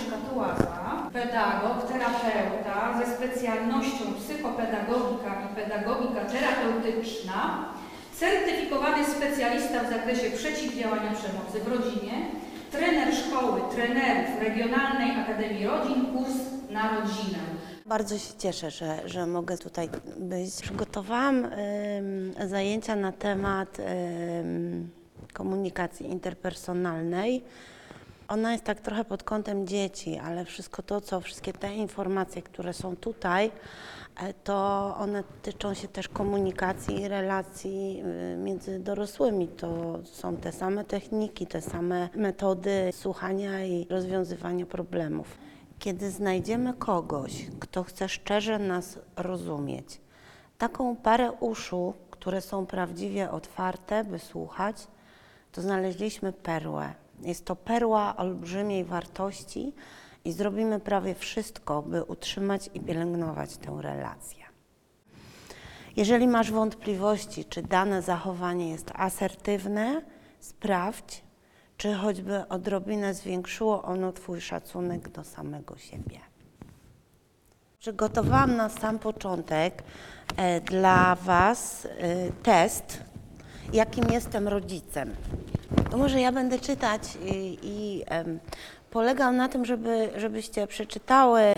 Agnieszka Tułaza, pedagog, terapeuta ze specjalnością psychopedagogika i pedagogika terapeutyczna, certyfikowany specjalista w zakresie przeciwdziałania przemocy w rodzinie, trener szkoły trenerów Regionalnej Akademii Rodzin, kurs na rodzinę. Bardzo się cieszę, że, że mogę tutaj być. Przygotowałam ym, zajęcia na temat ym, komunikacji interpersonalnej. Ona jest tak trochę pod kątem dzieci, ale wszystko to, co, wszystkie te informacje, które są tutaj, e, to one tyczą się też komunikacji i relacji y, między dorosłymi. To są te same techniki, te same metody słuchania i rozwiązywania problemów. Kiedy znajdziemy kogoś, kto chce szczerze nas rozumieć, taką parę uszu, które są prawdziwie otwarte, by słuchać, to znaleźliśmy perłę. Jest to perła olbrzymiej wartości i zrobimy prawie wszystko, by utrzymać i pielęgnować tę relację. Jeżeli masz wątpliwości, czy dane zachowanie jest asertywne, sprawdź, czy choćby odrobinę zwiększyło ono Twój szacunek do samego siebie. Przygotowałam na sam początek e, dla Was e, test, jakim jestem rodzicem. To może ja będę czytać i, i em, polegam na tym, żeby, żebyście przeczytały e,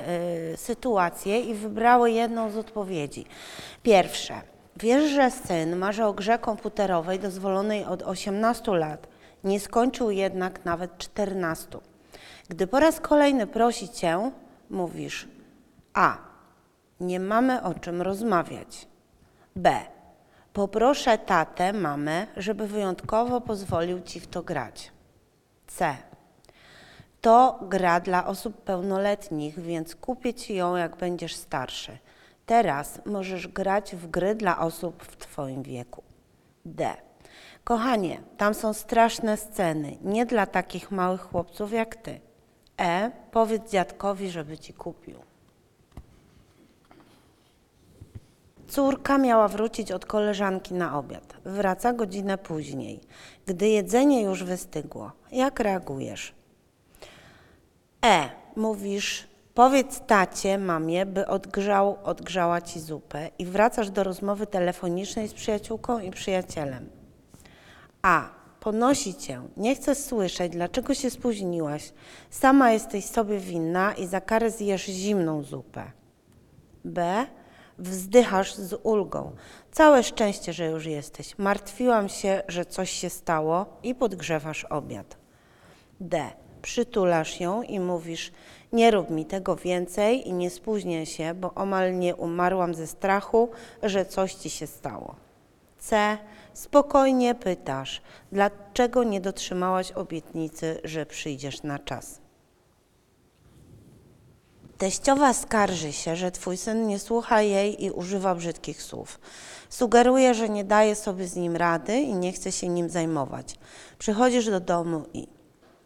sytuację i wybrały jedną z odpowiedzi. Pierwsze. Wiesz, że syn marzy o grze komputerowej dozwolonej od 18 lat, nie skończył jednak nawet 14. Gdy po raz kolejny prosi cię, mówisz A. Nie mamy o czym rozmawiać. B. Poproszę tatę, mamę, żeby wyjątkowo pozwolił ci w to grać. C. To gra dla osób pełnoletnich, więc kupię ci ją, jak będziesz starszy. Teraz możesz grać w gry dla osób w twoim wieku. D. Kochanie, tam są straszne sceny, nie dla takich małych chłopców jak ty. E. Powiedz dziadkowi, żeby ci kupił. Córka miała wrócić od koleżanki na obiad. Wraca godzinę później. Gdy jedzenie już wystygło, jak reagujesz? E. Mówisz, powiedz tacie, mamie, by odgrzał, odgrzała ci zupę i wracasz do rozmowy telefonicznej z przyjaciółką i przyjacielem. A. Ponosi cię. Nie chcę słyszeć, dlaczego się spóźniłaś. Sama jesteś sobie winna i za karę zjesz zimną zupę. B. Wzdychasz z ulgą. Całe szczęście, że już jesteś. Martwiłam się, że coś się stało i podgrzewasz obiad. D. Przytulasz ją i mówisz: Nie rób mi tego więcej i nie spóźnię się, bo omal nie umarłam ze strachu, że coś ci się stało. C. Spokojnie pytasz, dlaczego nie dotrzymałaś obietnicy, że przyjdziesz na czas. Teściowa skarży się, że twój syn nie słucha jej i używa brzydkich słów. Sugeruje, że nie daje sobie z nim rady i nie chce się nim zajmować. Przychodzisz do domu i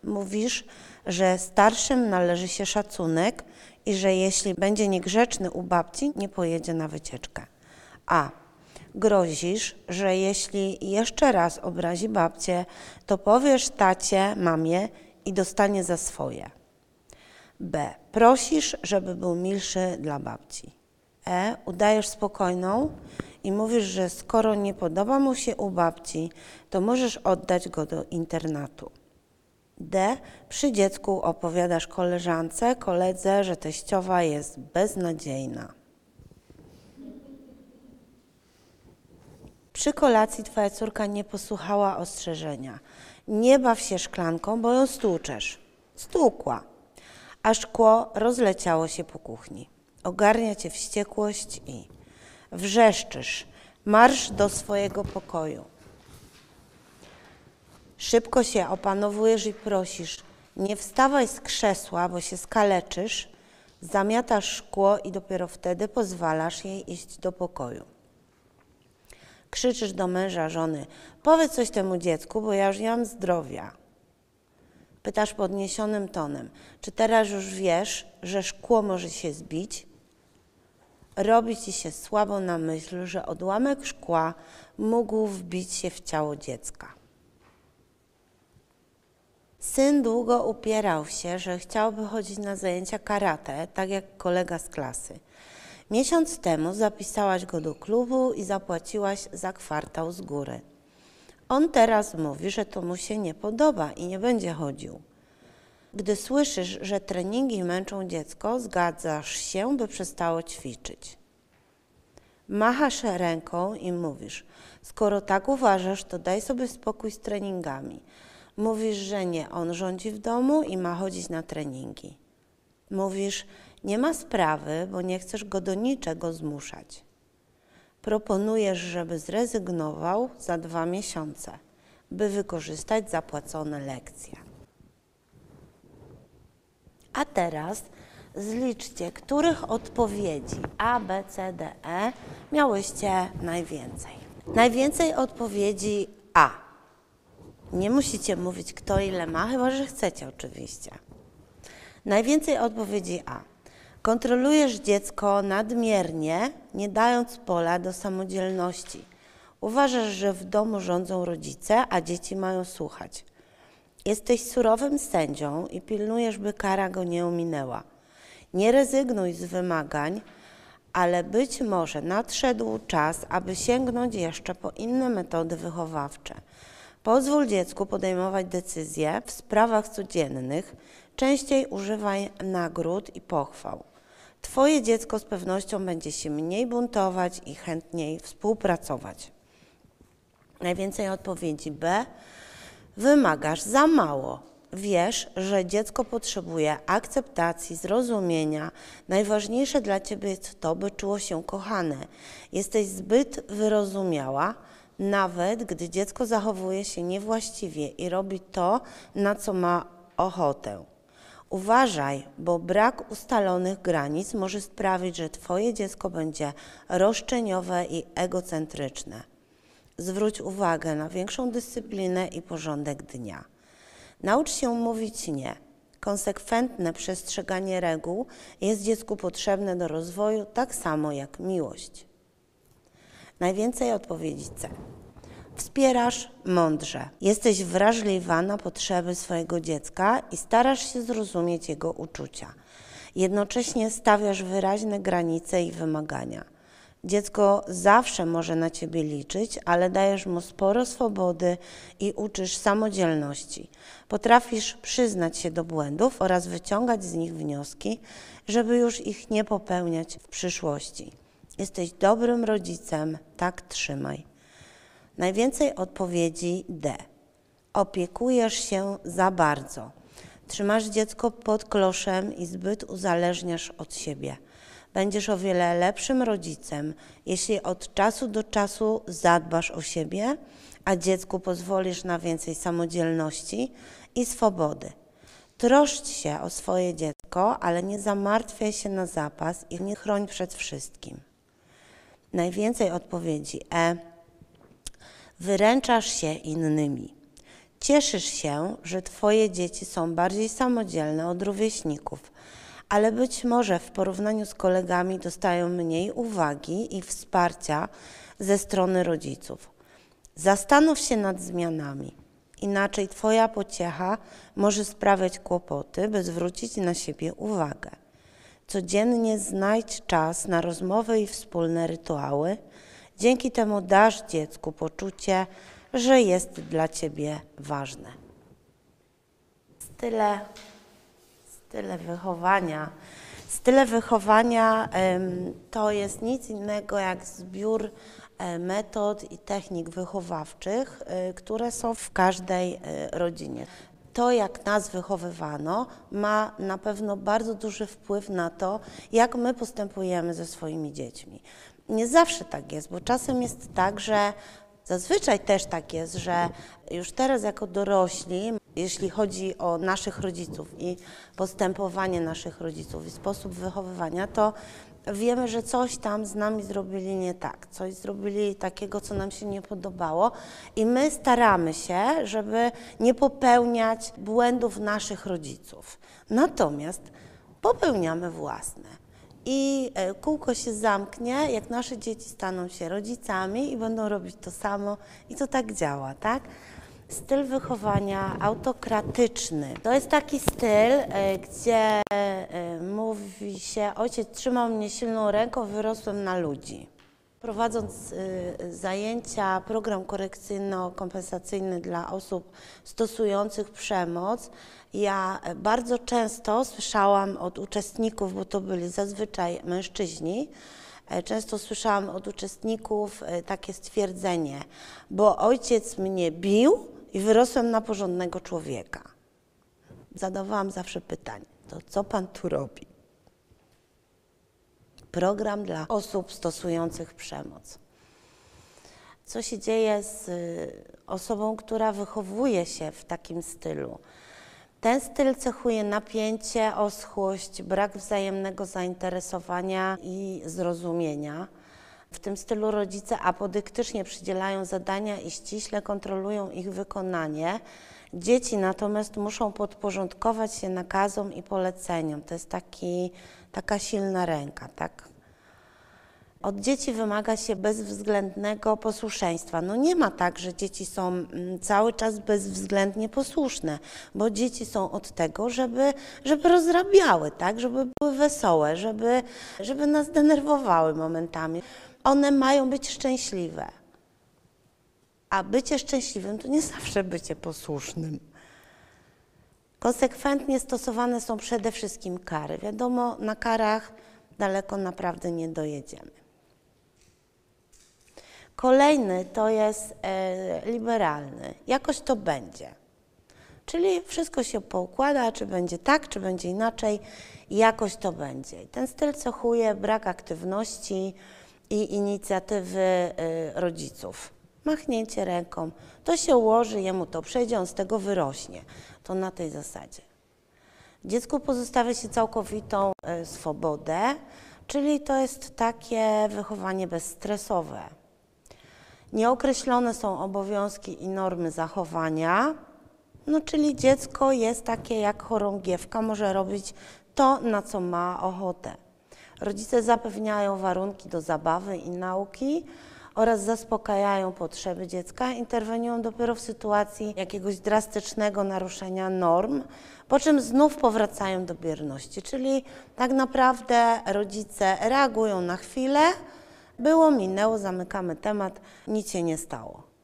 mówisz, że starszym należy się szacunek i że jeśli będzie niegrzeczny u babci, nie pojedzie na wycieczkę. A. Grozisz, że jeśli jeszcze raz obrazi babcię, to powiesz tacie, mamie i dostanie za swoje. B. Prosisz, żeby był milszy dla babci. E. Udajesz spokojną i mówisz, że skoro nie podoba mu się u babci, to możesz oddać go do internatu. D. Przy dziecku opowiadasz koleżance, koledze, że teściowa jest beznadziejna. Przy kolacji twoja córka nie posłuchała ostrzeżenia. Nie baw się szklanką, bo ją stłuczesz. Stłukła a szkło rozleciało się po kuchni. Ogarnia cię wściekłość i wrzeszczysz. Marsz do swojego pokoju. Szybko się opanowujesz i prosisz: Nie wstawaj z krzesła, bo się skaleczysz. Zamiatasz szkło i dopiero wtedy pozwalasz jej iść do pokoju. Krzyczysz do męża, żony: Powiedz coś temu dziecku, bo ja już nie mam zdrowia. Pytasz podniesionym tonem, czy teraz już wiesz, że szkło może się zbić? Robi ci się słabo na myśl, że odłamek szkła mógł wbić się w ciało dziecka. Syn długo upierał się, że chciałby chodzić na zajęcia karate, tak jak kolega z klasy. Miesiąc temu zapisałaś go do klubu i zapłaciłaś za kwartał z góry. On teraz mówi, że to mu się nie podoba i nie będzie chodził. Gdy słyszysz, że treningi męczą dziecko, zgadzasz się, by przestało ćwiczyć. Machasz ręką i mówisz: Skoro tak uważasz, to daj sobie spokój z treningami. Mówisz, że nie, on rządzi w domu i ma chodzić na treningi. Mówisz: Nie ma sprawy, bo nie chcesz go do niczego zmuszać. Proponujesz, żeby zrezygnował za dwa miesiące, by wykorzystać zapłacone lekcje. A teraz zliczcie, których odpowiedzi A, B, C, D, E miałyście najwięcej. Najwięcej odpowiedzi A. Nie musicie mówić, kto ile ma, chyba że chcecie oczywiście. Najwięcej odpowiedzi A. Kontrolujesz dziecko nadmiernie, nie dając pola do samodzielności. Uważasz, że w domu rządzą rodzice, a dzieci mają słuchać. Jesteś surowym sędzią i pilnujesz, by kara go nie ominęła. Nie rezygnuj z wymagań, ale być może nadszedł czas, aby sięgnąć jeszcze po inne metody wychowawcze. Pozwól dziecku podejmować decyzje w sprawach codziennych, częściej używaj nagród i pochwał. Twoje dziecko z pewnością będzie się mniej buntować i chętniej współpracować. Najwięcej odpowiedzi B. Wymagasz za mało. Wiesz, że dziecko potrzebuje akceptacji, zrozumienia. Najważniejsze dla ciebie jest to, by czuło się kochane. Jesteś zbyt wyrozumiała, nawet gdy dziecko zachowuje się niewłaściwie i robi to, na co ma ochotę. Uważaj, bo brak ustalonych granic może sprawić, że Twoje dziecko będzie roszczeniowe i egocentryczne. Zwróć uwagę na większą dyscyplinę i porządek dnia. Naucz się mówić nie. Konsekwentne przestrzeganie reguł jest dziecku potrzebne do rozwoju tak samo jak miłość. Najwięcej odpowiedzi C. Wspierasz mądrze. Jesteś wrażliwa na potrzeby swojego dziecka i starasz się zrozumieć jego uczucia. Jednocześnie stawiasz wyraźne granice i wymagania. Dziecko zawsze może na ciebie liczyć, ale dajesz mu sporo swobody i uczysz samodzielności. Potrafisz przyznać się do błędów oraz wyciągać z nich wnioski, żeby już ich nie popełniać w przyszłości. Jesteś dobrym rodzicem, tak trzymaj. Najwięcej odpowiedzi D. Opiekujesz się za bardzo. Trzymasz dziecko pod kloszem i zbyt uzależniasz od siebie. Będziesz o wiele lepszym rodzicem, jeśli od czasu do czasu zadbasz o siebie, a dziecku pozwolisz na więcej samodzielności i swobody. Troszcz się o swoje dziecko, ale nie zamartwiaj się na zapas i nie chroń przed wszystkim. Najwięcej odpowiedzi E. Wyręczasz się innymi. Cieszysz się, że Twoje dzieci są bardziej samodzielne od rówieśników, ale być może w porównaniu z kolegami dostają mniej uwagi i wsparcia ze strony rodziców. Zastanów się nad zmianami. Inaczej Twoja pociecha może sprawiać kłopoty, by zwrócić na siebie uwagę. Codziennie znajdź czas na rozmowy i wspólne rytuały. Dzięki temu dasz dziecku poczucie, że jest dla Ciebie ważne. Style, style wychowania. Style wychowania to jest nic innego jak zbiór e, metod i technik wychowawczych, e, które są w każdej e, rodzinie. To, jak nas wychowywano, ma na pewno bardzo duży wpływ na to, jak my postępujemy ze swoimi dziećmi. Nie zawsze tak jest, bo czasem jest tak, że Zazwyczaj też tak jest, że już teraz jako dorośli, jeśli chodzi o naszych rodziców i postępowanie naszych rodziców i sposób wychowywania, to wiemy, że coś tam z nami zrobili nie tak, coś zrobili takiego, co nam się nie podobało i my staramy się, żeby nie popełniać błędów naszych rodziców. Natomiast popełniamy własne i e, kółko się zamknie, jak nasze dzieci staną się rodzicami i będą robić to samo i to tak działa, tak? Styl wychowania autokratyczny. To jest taki styl, e, gdzie e, mówi się, ojciec trzymał mnie silną ręką, wyrosłem na ludzi. Prowadząc y, zajęcia, program korekcyjno-kompensacyjny dla osób stosujących przemoc, ja bardzo często słyszałam od uczestników, bo to byli zazwyczaj mężczyźni, e, często słyszałam od uczestników e, takie stwierdzenie, bo ojciec mnie bił i wyrosłem na porządnego człowieka. Zadawałam zawsze pytanie, to co pan tu robi? Program dla osób stosujących przemoc. Co się dzieje z y, osobą, która wychowuje się w takim stylu? Ten styl cechuje napięcie, oschłość, brak wzajemnego zainteresowania i zrozumienia. W tym stylu rodzice apodyktycznie przydzielają zadania i ściśle kontrolują ich wykonanie. Dzieci natomiast muszą podporządkować się nakazom i poleceniom. To jest taki, taka silna ręka, tak? Od dzieci wymaga się bezwzględnego posłuszeństwa. No nie ma tak, że dzieci są mm, cały czas bezwzględnie posłuszne, bo dzieci są od tego, żeby, żeby rozrabiały, tak? żeby były wesołe, żeby, żeby nas denerwowały momentami. One mają być szczęśliwe. A bycie szczęśliwym to nie zawsze bycie posłusznym. Konsekwentnie stosowane są przede wszystkim kary. Wiadomo, na karach daleko naprawdę nie dojedziemy. Kolejny to jest e, liberalny. Jakoś to będzie. Czyli wszystko się poukłada, czy będzie tak, czy będzie inaczej, jakoś to będzie. Ten styl cechuje brak aktywności i inicjatywy y, rodziców. Machnięcie ręką, to się ułoży, jemu to przejdzie, on z tego wyrośnie. To na tej zasadzie. Dziecku pozostawia się całkowitą y, swobodę, czyli to jest takie wychowanie bezstresowe. Nieokreślone są obowiązki i normy zachowania, no czyli dziecko jest takie jak chorągiewka, może robić to, na co ma ochotę. Rodzice zapewniają warunki do zabawy i nauki oraz zaspokajają potrzeby dziecka, interweniują dopiero w sytuacji jakiegoś drastycznego naruszenia norm, po czym znów powracają do bierności. Czyli tak naprawdę rodzice reagują na chwilę, było, minęło, zamykamy temat, nic się nie stało.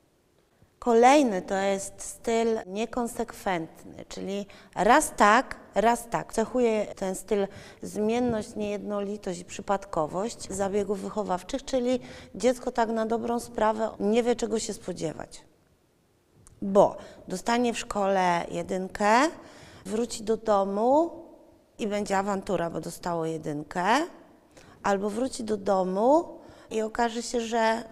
Kolejny to jest styl niekonsekwentny, czyli raz tak, raz tak. Cechuje ten styl zmienność, niejednolitość i przypadkowość zabiegów wychowawczych, czyli dziecko tak na dobrą sprawę nie wie, czego się spodziewać. Bo dostanie w szkole jedynkę, wróci do domu i będzie awantura, bo dostało jedynkę, albo wróci do domu i okaże się, że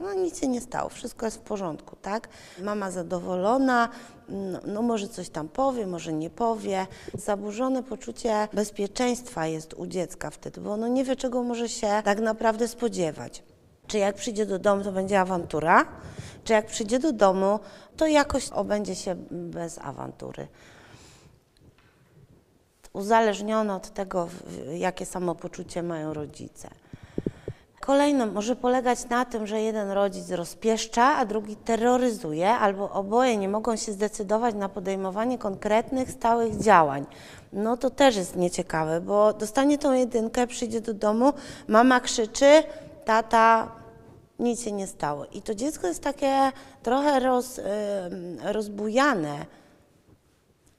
no nic się nie stało, wszystko jest w porządku, tak? Mama zadowolona, no, no, może coś tam powie, może nie powie. Zaburzone poczucie bezpieczeństwa jest u dziecka wtedy, bo ono nie wie, czego może się tak naprawdę spodziewać. Czy jak przyjdzie do domu, to będzie awantura, czy jak przyjdzie do domu, to jakoś obędzie się bez awantury. Uzależnione od tego, jakie samopoczucie mają rodzice. Kolejny może polegać na tym, że jeden rodzic rozpieszcza, a drugi terroryzuje, albo oboje nie mogą się zdecydować na podejmowanie konkretnych, stałych działań. No to też jest nieciekawe, bo dostanie tą jedynkę, przyjdzie do domu, mama krzyczy, tata, nic się nie stało. I to dziecko jest takie trochę roz, rozbujane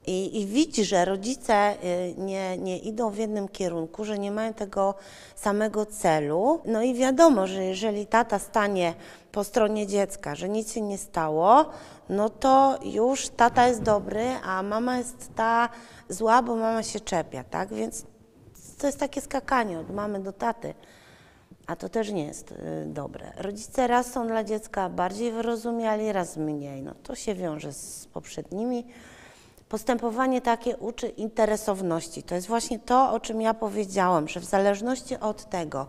i, I widzi, że rodzice y, nie, nie idą w jednym kierunku, że nie mają tego samego celu. No i wiadomo, że jeżeli tata stanie po stronie dziecka, że nic się nie stało, no to już tata jest dobry, a mama jest ta zła, bo mama się czepia, tak? Więc to jest takie skakanie od mamy do taty. A to też nie jest y, dobre. Rodzice raz są dla dziecka bardziej wyrozumiali, raz mniej. No to się wiąże z poprzednimi. Postępowanie takie uczy interesowności. To jest właśnie to, o czym ja powiedziałam, że w zależności od tego,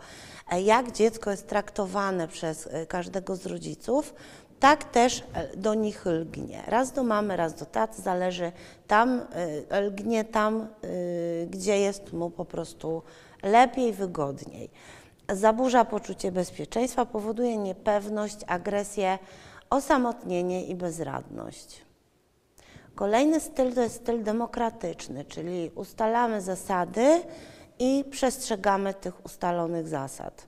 e, jak dziecko jest traktowane przez e, każdego z rodziców, tak też e, do nich lgnie. Raz do mamy, raz do taty, zależy tam, lgnie tam, gdzie jest mu po prostu lepiej, wygodniej. Zaburza poczucie bezpieczeństwa, powoduje niepewność, agresję osamotnienie i bezradność. Kolejny styl to jest styl demokratyczny, czyli ustalamy zasady i przestrzegamy tych ustalonych zasad.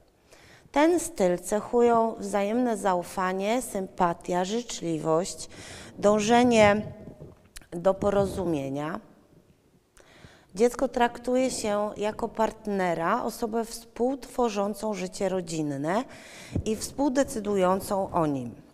Ten styl cechują wzajemne zaufanie, sympatia, życzliwość, dążenie do porozumienia. Dziecko traktuje się jako partnera, osobę współtworzącą życie rodzinne i współdecydującą o nim.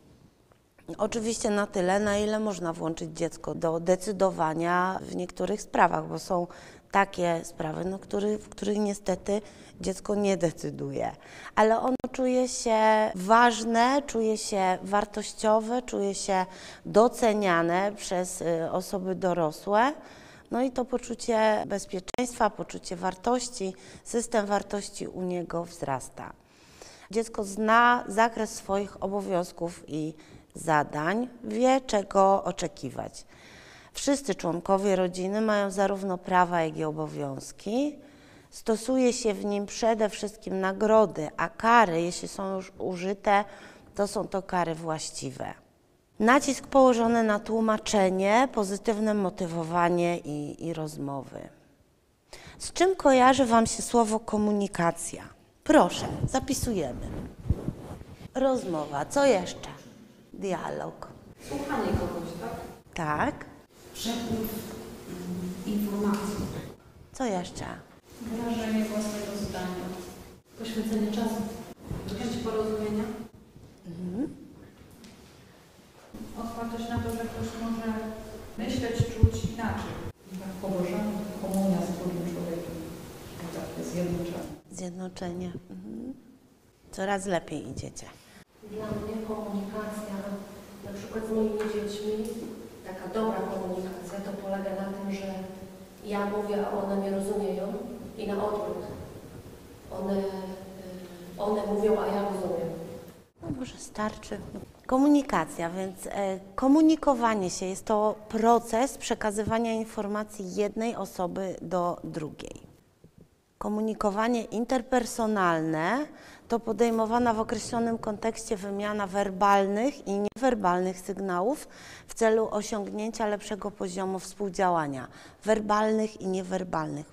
Oczywiście na tyle, na ile można włączyć dziecko do decydowania w niektórych sprawach, bo są takie sprawy, no, który, w których niestety dziecko nie decyduje. Ale ono czuje się ważne, czuje się wartościowe, czuje się doceniane przez y, osoby dorosłe. No i to poczucie bezpieczeństwa, poczucie wartości, system wartości u niego wzrasta. Dziecko zna zakres swoich obowiązków i zadań, wie czego oczekiwać. Wszyscy członkowie rodziny mają zarówno prawa, jak i obowiązki. Stosuje się w nim przede wszystkim nagrody, a kary, jeśli są już użyte, to są to kary właściwe. Nacisk położony na tłumaczenie, pozytywne motywowanie i, i rozmowy. Z czym kojarzy Wam się słowo komunikacja? Proszę, zapisujemy. Rozmowa, co jeszcze? Dialog. Słuchanie kogoś, tak? Tak. Przepływ mm, informacji. Co jeszcze? Wyrażenie własnego zdania. Poświęcenie czasu. Chęć porozumienia. Otwartość na to, że ktoś może myśleć, czuć inaczej. Tak, pobożanie, komunia z drugim człowiekiem. Takie zjednoczenie. Zjednoczenie. Mhm. Coraz lepiej idziecie. Dla mnie komunikacja, na przykład z moimi dziećmi, taka dobra komunikacja, to polega na tym, że ja mówię, a one mnie rozumieją i na odwrót. One, y, one mówią, a ja rozumiem. No może starczy. Komunikacja, więc e, komunikowanie się jest to proces przekazywania informacji jednej osoby do drugiej. Komunikowanie interpersonalne to podejmowana w określonym kontekście wymiana werbalnych i niewerbalnych sygnałów w celu osiągnięcia lepszego poziomu współdziałania werbalnych i niewerbalnych.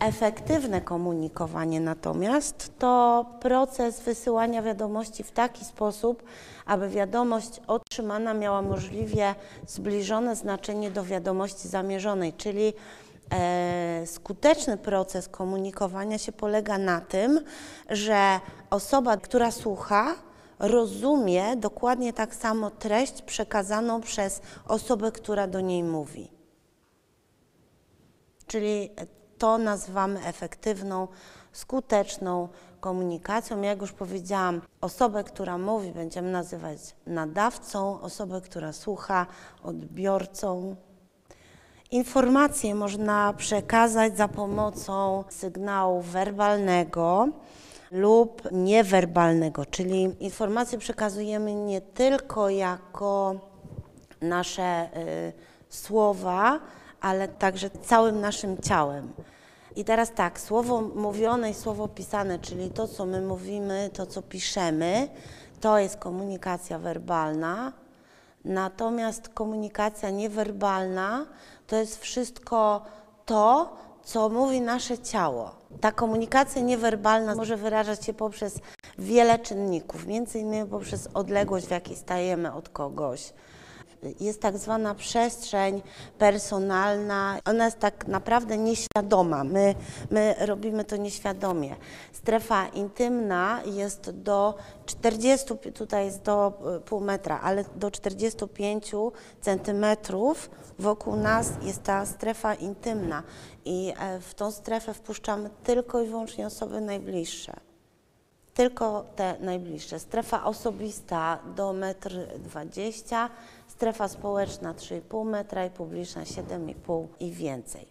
Efektywne komunikowanie natomiast to proces wysyłania wiadomości w taki sposób, aby wiadomość otrzymana miała możliwie zbliżone znaczenie do wiadomości zamierzonej, czyli skuteczny proces komunikowania się polega na tym, że osoba, która słucha, rozumie dokładnie tak samo treść przekazaną przez osobę, która do niej mówi. Czyli to nazywamy efektywną, skuteczną komunikacją. Jak już powiedziałam, osobę, która mówi, będziemy nazywać nadawcą, osobę, która słucha, odbiorcą. Informacje można przekazać za pomocą sygnału werbalnego lub niewerbalnego, czyli informacje przekazujemy nie tylko jako nasze y, słowa, ale także całym naszym ciałem. I teraz tak, słowo mówione i słowo pisane, czyli to, co my mówimy, to, co piszemy, to jest komunikacja werbalna. Natomiast komunikacja niewerbalna to jest wszystko to, co mówi nasze ciało. Ta komunikacja niewerbalna może wyrażać się poprzez wiele czynników, między innymi poprzez odległość, w jakiej stajemy od kogoś. Jest tak zwana przestrzeń personalna, ona jest tak naprawdę nieświadoma. My, my robimy to nieświadomie. Strefa intymna jest do 40, tutaj jest do y, pół metra, ale do 45 centymetrów wokół nas jest ta strefa intymna i e, w tą strefę wpuszczamy tylko i wyłącznie osoby najbliższe. Tylko te najbliższe. Strefa osobista do 1,20 m, strefa społeczna 3,5 metra i publiczna 7,5 i więcej.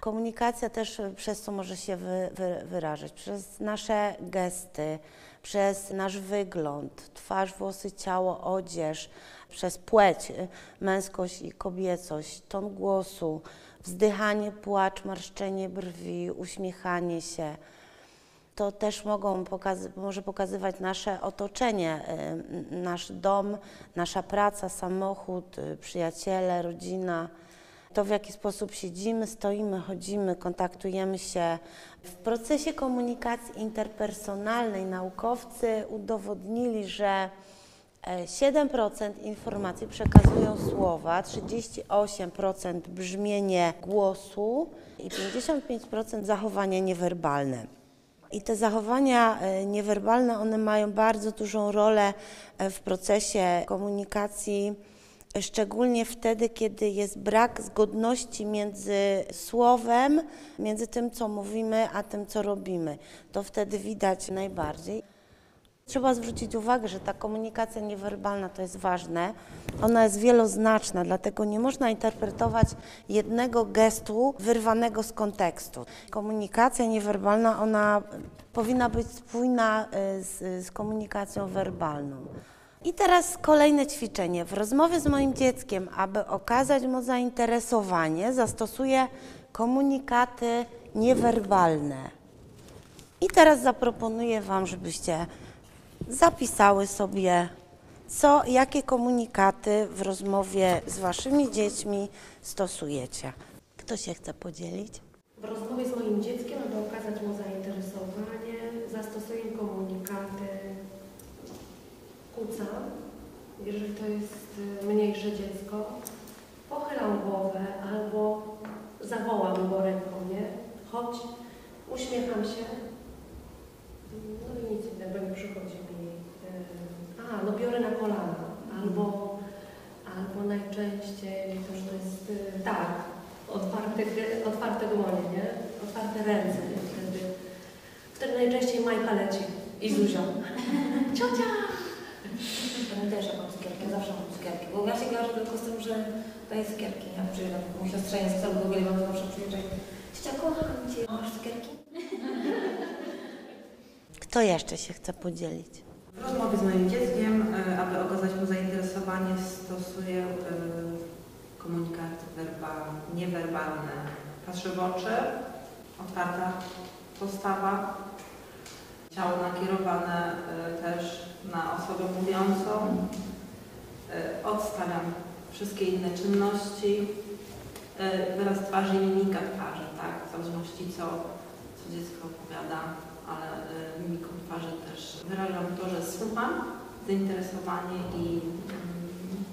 Komunikacja też przez co może się wy, wy, wyrażać? Przez nasze gesty, przez nasz wygląd, twarz, włosy, ciało, odzież, przez płeć, y, męskość i kobiecość, ton głosu, wzdychanie, płacz, marszczenie brwi, uśmiechanie się. To też mogą może pokazywać nasze otoczenie, y, nasz dom, nasza praca, samochód, y, przyjaciele, rodzina. To, w jaki sposób siedzimy, stoimy, chodzimy, kontaktujemy się. W procesie komunikacji interpersonalnej naukowcy udowodnili, że e, 7% informacji przekazują słowa, 38% brzmienie głosu i 55% zachowania niewerbalne. I te zachowania e, niewerbalne, one mają bardzo dużą rolę e, w procesie komunikacji, e, szczególnie wtedy, kiedy jest brak zgodności między słowem, między tym, co mówimy, a tym, co robimy. To wtedy widać najbardziej. Trzeba zwrócić uwagę, że ta komunikacja niewerbalna to jest ważne. Ona jest wieloznaczna, dlatego nie można interpretować jednego gestu wyrwanego z kontekstu. Komunikacja niewerbalna, ona powinna być spójna y, z, z komunikacją werbalną. I teraz kolejne ćwiczenie. W rozmowie z moim dzieckiem, aby okazać mu zainteresowanie, zastosuję komunikaty niewerbalne. I teraz zaproponuję Wam, żebyście zapisały sobie, co, jakie komunikaty w rozmowie z Waszymi dziećmi stosujecie. Kto się chce podzielić? W rozmowie z moim dzieckiem, aby okazać mu zainteresowanie, zastosuję komunikaty kucam, jeżeli to jest y, mniejsze dziecko, pochylam głowę albo zawołam go ręką, nie? Chodź, uśmiecham się, no i nic innego nie przychodzi mi. y, A, no biorę na kolana, albo, albo najczęściej to, że to jest, y, tak, otwarte, otwarte dłonie, nie? Otwarte ręce, nie? Wtedy, wtedy najczęściej Majka leci i Zuzia. Ciocia! Ja też mam cukierki, ja zawsze mam cukierki, bo ja się kojarzę tylko z tym, że daję cukierki. Jak przyjeżdżam, mój siostrze jest z całego wiele, to zawsze przyjeżdża i Ciocia, kocham Cię, masz cukierki? Kto jeszcze się chce podzielić? W rozmowie z moim dzieckiem, e, aby okazać mu zainteresowanie, stosuję e, komunikaty werbalne, niewerbalne. Patrzę w oczy, otwarta postawa, ciało nakierowane e, też na osobę mówiącą. Odstawiam wszystkie inne czynności, wyraz twarzy i mimika twarzy, tak? W zależności co, co dziecko opowiada, ale y, mimiką twarzy też wyrażam to, że słucham, zainteresowanie i mm,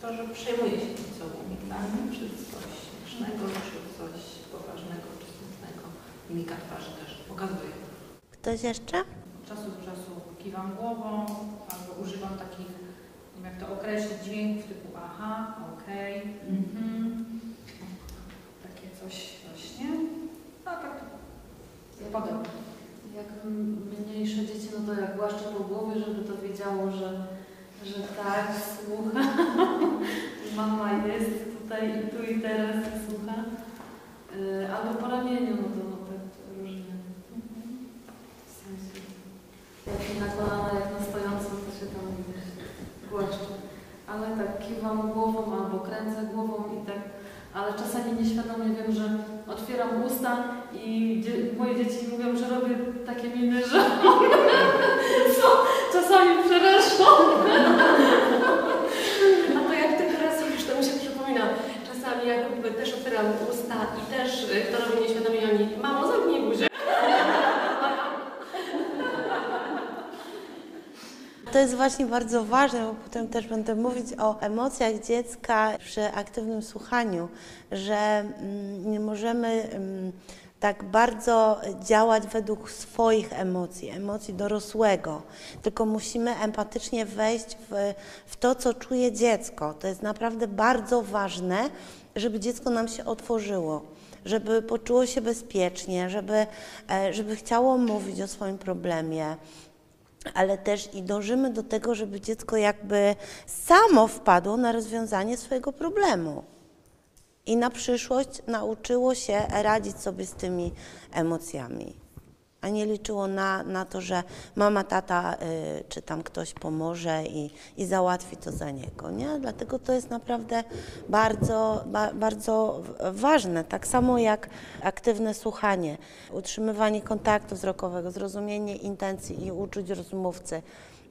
to, że przejmuję się tym, co tak? Czy coś śmiesznego, czy coś poważnego, czy smutnego. Mimika twarzy też pokazuje. Ktoś jeszcze? Od czasu do czasu kiwam głową albo używam takich, nie wiem jak to określić, dźwięków typu aha, okej, mhm. Takie coś właśnie. A tak Jak m- mniejsze dzieci, no to jak głaszczę po głowie, żeby to wiedziało, że, że tak, słucha. Mama jest tutaj i tu i teraz i słucha. Y, Albo po ramieniu, no to no, tak różnie. W sensie. Jak na kolana, jak na stojąco, to się tam głaszczę. Ale tak kiwam głową albo kręcę głową i tak, ale czasami nieświadomie wiem, że otwieram usta i moje dzieci mówią, że robię takie miny, że co czasami przerażą. A to jak ty teraz mówisz, to mi się przypomina. Czasami jak też otwieram usta i też y, to robię nieświadomie oni, mamo zamknij buzię. To jest właśnie bardzo ważne, bo potem też będę mówić o emocjach dziecka przy aktywnym słuchaniu, że mm, nie możemy mm, tak bardzo działać według swoich emocji, emocji dorosłego, tylko musimy empatycznie wejść w, w to, co czuje dziecko. To jest naprawdę bardzo ważne, żeby dziecko nam się otworzyło żeby poczuło się bezpiecznie, żeby, e, żeby chciało mówić o swoim problemie, ale też i dążymy do tego, żeby dziecko jakby samo wpadło na rozwiązanie swojego problemu. I na przyszłość nauczyło się radzić sobie z tymi emocjami, a nie liczyło na, na to, że mama, tata y, czy tam ktoś pomoże i, i załatwi to za niego. Nie? Dlatego to jest naprawdę bardzo, ba, bardzo ważne. Tak samo jak aktywne słuchanie, utrzymywanie kontaktu wzrokowego, zrozumienie intencji i uczuć rozmówcy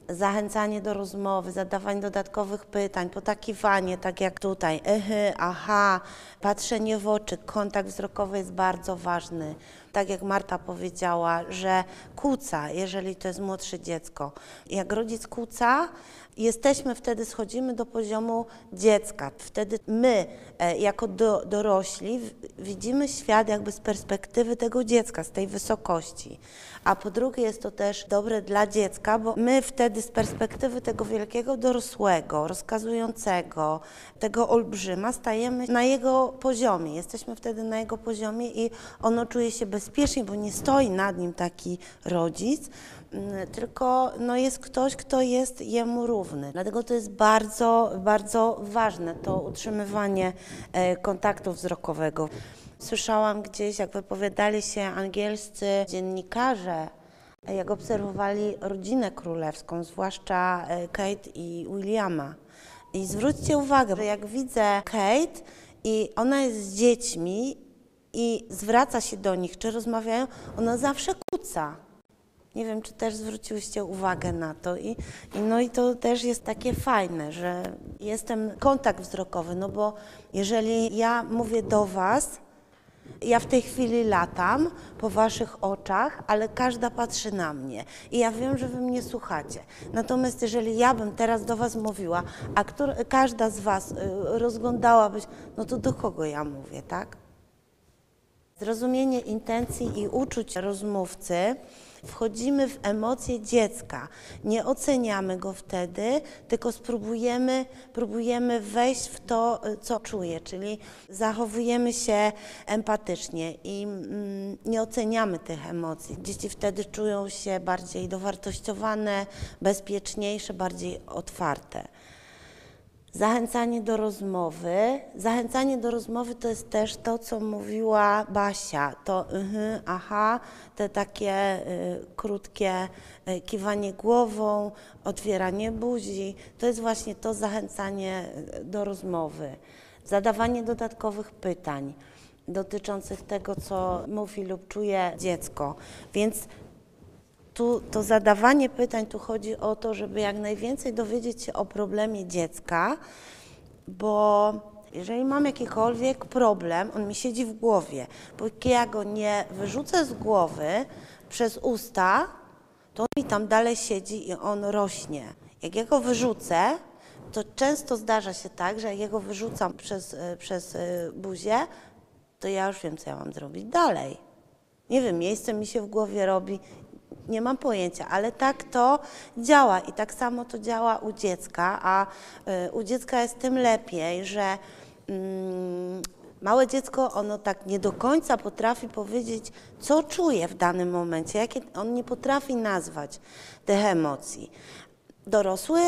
zachęcanie do rozmowy, zadawanie dodatkowych pytań, potakiwanie, tak jak tutaj, ehy, aha, patrzenie w oczy, kontakt wzrokowy jest bardzo ważny. Tak jak Marta powiedziała, że kłóca, jeżeli to jest młodsze dziecko. Jak rodzic kłóca, jesteśmy wtedy, schodzimy do poziomu dziecka. Wtedy my, e, jako do, dorośli, widzimy świat jakby z perspektywy tego dziecka, z tej wysokości. A po drugie jest to też dobre dla dziecka, bo my wtedy z perspektywy tego wielkiego dorosłego, rozkazującego, tego olbrzyma, stajemy na jego poziomie. Jesteśmy wtedy na jego poziomie i ono czuje się bezpiecznie, bo nie stoi nad nim taki rodzic, tylko no, jest ktoś, kto jest jemu równy. Dlatego to jest bardzo, bardzo ważne, to utrzymywanie e, kontaktu wzrokowego. Słyszałam gdzieś, jak wypowiadali się angielscy dziennikarze, jak obserwowali rodzinę królewską, zwłaszcza e, Kate i Williama. I zwróćcie uwagę, że jak widzę Kate i ona jest z dziećmi i zwraca się do nich, czy rozmawiają, ona zawsze kłóca. Nie wiem, czy też zwróciłyście uwagę na to. I, I no i to też jest takie fajne, że jest ten kontakt wzrokowy, no bo jeżeli ja mówię do Was, ja w tej chwili latam po waszych oczach, ale każda patrzy na mnie i ja wiem, że wy mnie słuchacie. Natomiast jeżeli ja bym teraz do was mówiła, a każda z was y, rozglądałaby no to do kogo ja mówię, tak? Zrozumienie intencji i uczuć rozmówcy, wchodzimy w emocje dziecka. Nie oceniamy go wtedy, tylko spróbujemy próbujemy wejść w to, y, co czuje, czyli zachowujemy się empatycznie i mm, nie oceniamy tych emocji. Dzieci wtedy czują się bardziej dowartościowane, bezpieczniejsze, bardziej otwarte. Zachęcanie do rozmowy. Zachęcanie do rozmowy to jest też to, co mówiła Basia. To mhm, aha, te takie y, krótkie y, kiwanie głową, otwieranie buzi. To jest właśnie to zachęcanie y, do rozmowy. Zadawanie dodatkowych pytań dotyczących tego, co mówi lub czuje dziecko. Więc tu to zadawanie pytań, tu chodzi o to, żeby jak najwięcej dowiedzieć się o problemie dziecka, bo jeżeli mam jakikolwiek problem, on mi siedzi w głowie, póki ja go nie wyrzucę z głowy przez usta, to on mi tam dalej siedzi i on rośnie. Jak ja go wyrzucę, to często zdarza się tak, że jak ja go wyrzucam przez, y, przez y, buzię, to ja już wiem, co ja mam zrobić dalej. Nie wiem, miejsce mi się w głowie robi, nie mam pojęcia, ale tak to działa i tak samo to działa u dziecka, a y, u dziecka jest tym lepiej, że mm, małe dziecko, ono tak nie do końca potrafi powiedzieć, co czuje w danym momencie, jakie on nie potrafi nazwać tych emocji. Dorosły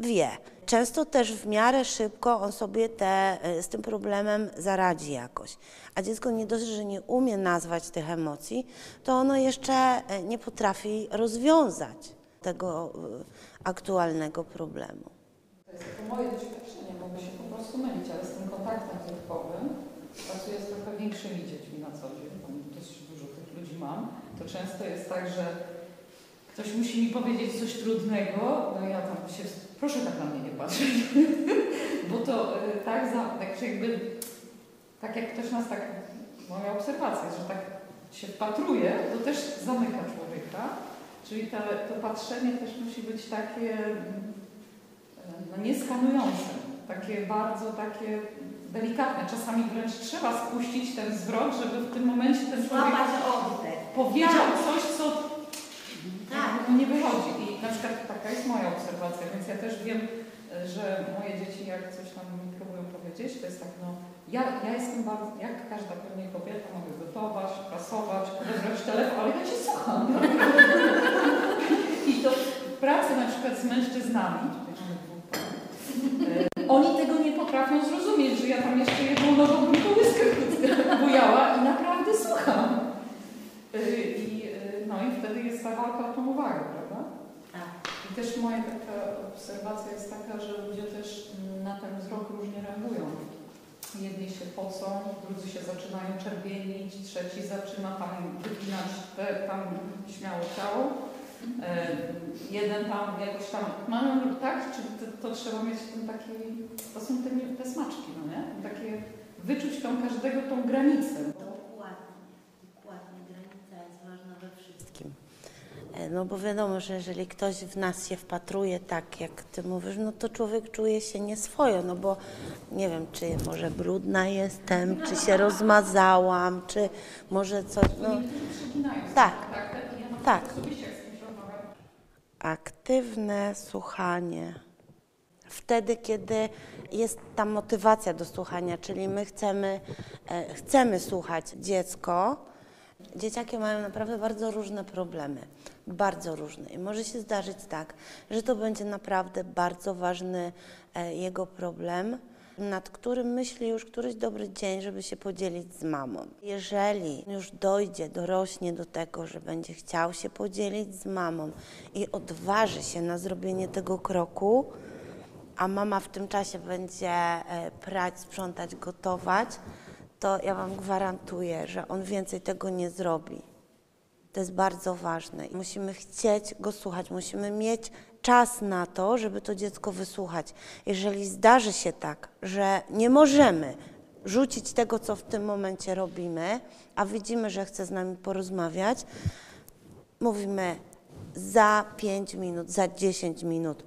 wie. Często też w miarę szybko on sobie te, y, z tym problemem zaradzi jakoś. A dziecko nie dość, że nie umie nazwać tych emocji, to ono jeszcze y, nie potrafi rozwiązać tego y, aktualnego problemu. To jest to moje doświadczenie, mogę się po prostu mylić, ale z tym kontaktem wzrokowym pracuję z trochę większymi dziećmi na co dzień, tam dosyć dużo tych ludzi mam, to często jest tak, że ktoś musi mi powiedzieć coś trudnego, no ja tam się, proszę tak na mnie nie patrzeć, bo to y, tak, za, tak jakby, tak jak ktoś nas tak, moja obserwacja że tak się wpatruje, to też zamyka człowieka, czyli ta, to patrzenie też musi być takie mm, no, nieskanujące, takie bardzo takie delikatne. Czasami wręcz trzeba spuścić ten zwrot, żeby w tym momencie ten człowiek powiedział Tak. coś, co Tak. no, nie wychodzi. Na przykład taka jest moja obserwacja, więc ja też wiem, e, że moje dzieci jak coś tam mi próbują powiedzieć, to jest tak, no ja, ja jestem bardzo, jak każda pewnie kobieta, mogę gotować, prasować, odebrać telefon, ale ja Cię słucham. I to w pracy na przykład z mężczyznami, e, oni tego nie potrafią zrozumieć, że ja tam jeszcze jedną nową łyskę bujała i naprawdę słucham. Y, I, y, no i wtedy jest ta walka o tą uwagę, też moja taka obserwacja jest taka, że ludzie też na ten wzrok różnie reagują. Jedni się pocą, drudzy się zaczynają czerwienić, trzeci zaczyna tam wyginać te, tam śmiało ciało. E, jeden tam jakoś tam, no no, tak, czy to, to trzeba mieć ten taki, to są te, te smaczki, no nie? Takie, wyczuć tą każdego tą granicę. Dokładnie, dokładnie. Granica jest ważna we wszystkim. E, No bo wiadomo, że jeżeli ktoś w nas się wpatruje tak, jak ty mówisz, no to człowiek czuje się nieswojo, no bo nie wiem, czy może brudna jestem, czy się rozmazałam, czy może coś, no Tak. tak, Tak. aktywne słuchanie. Wtedy, kiedy jest ta motywacja do słuchania, czyli my chcemy, e, chcemy słuchać dziecko, dzieciaki mają naprawdę bardzo różne problemy. Bardzo różne. I może się zdarzyć tak, że to będzie naprawdę bardzo ważny e, jego problem, nad którym myśli już któryś dobry dzień, żeby się podzielić z mamą. Jeżeli już dojdzie, dorośnie do tego, że będzie chciał się podzielić z mamą i odważy się na zrobienie tego kroku, a mama w tym czasie będzie e, prać, sprzątać, gotować, to ja Wam gwarantuję, że on więcej tego nie zrobi. To jest bardzo ważne. Musimy chcieć go słuchać, musimy mieć czas na to, żeby to dziecko wysłuchać. Jeżeli zdarzy się tak, że nie możemy rzucić tego, co w tym momencie robimy, a widzimy, że chce z nami porozmawiać, mówimy za 5 minut, za 10 minut.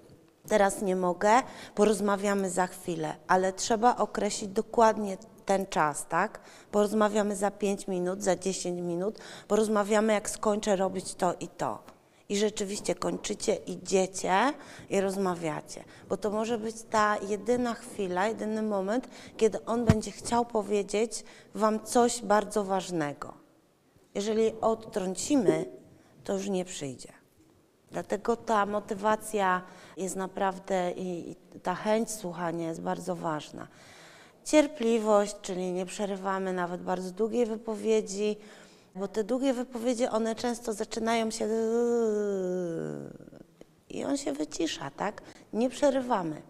Teraz nie mogę, porozmawiamy za chwilę, ale trzeba określić dokładnie ten czas, tak? Porozmawiamy za 5 minut, za 10 minut, porozmawiamy jak skończę robić to i to. I rzeczywiście kończycie, idziecie i rozmawiacie, bo to może być ta jedyna chwila, jedyny moment, kiedy on będzie chciał powiedzieć Wam coś bardzo ważnego. Jeżeli odtrącimy, to już nie przyjdzie. Dlatego ta motywacja jest naprawdę i, i ta chęć słuchania jest bardzo ważna. Cierpliwość, czyli nie przerywamy nawet bardzo długiej wypowiedzi, bo te długie wypowiedzi, one często zaczynają się i on się wycisza, tak? Nie przerywamy.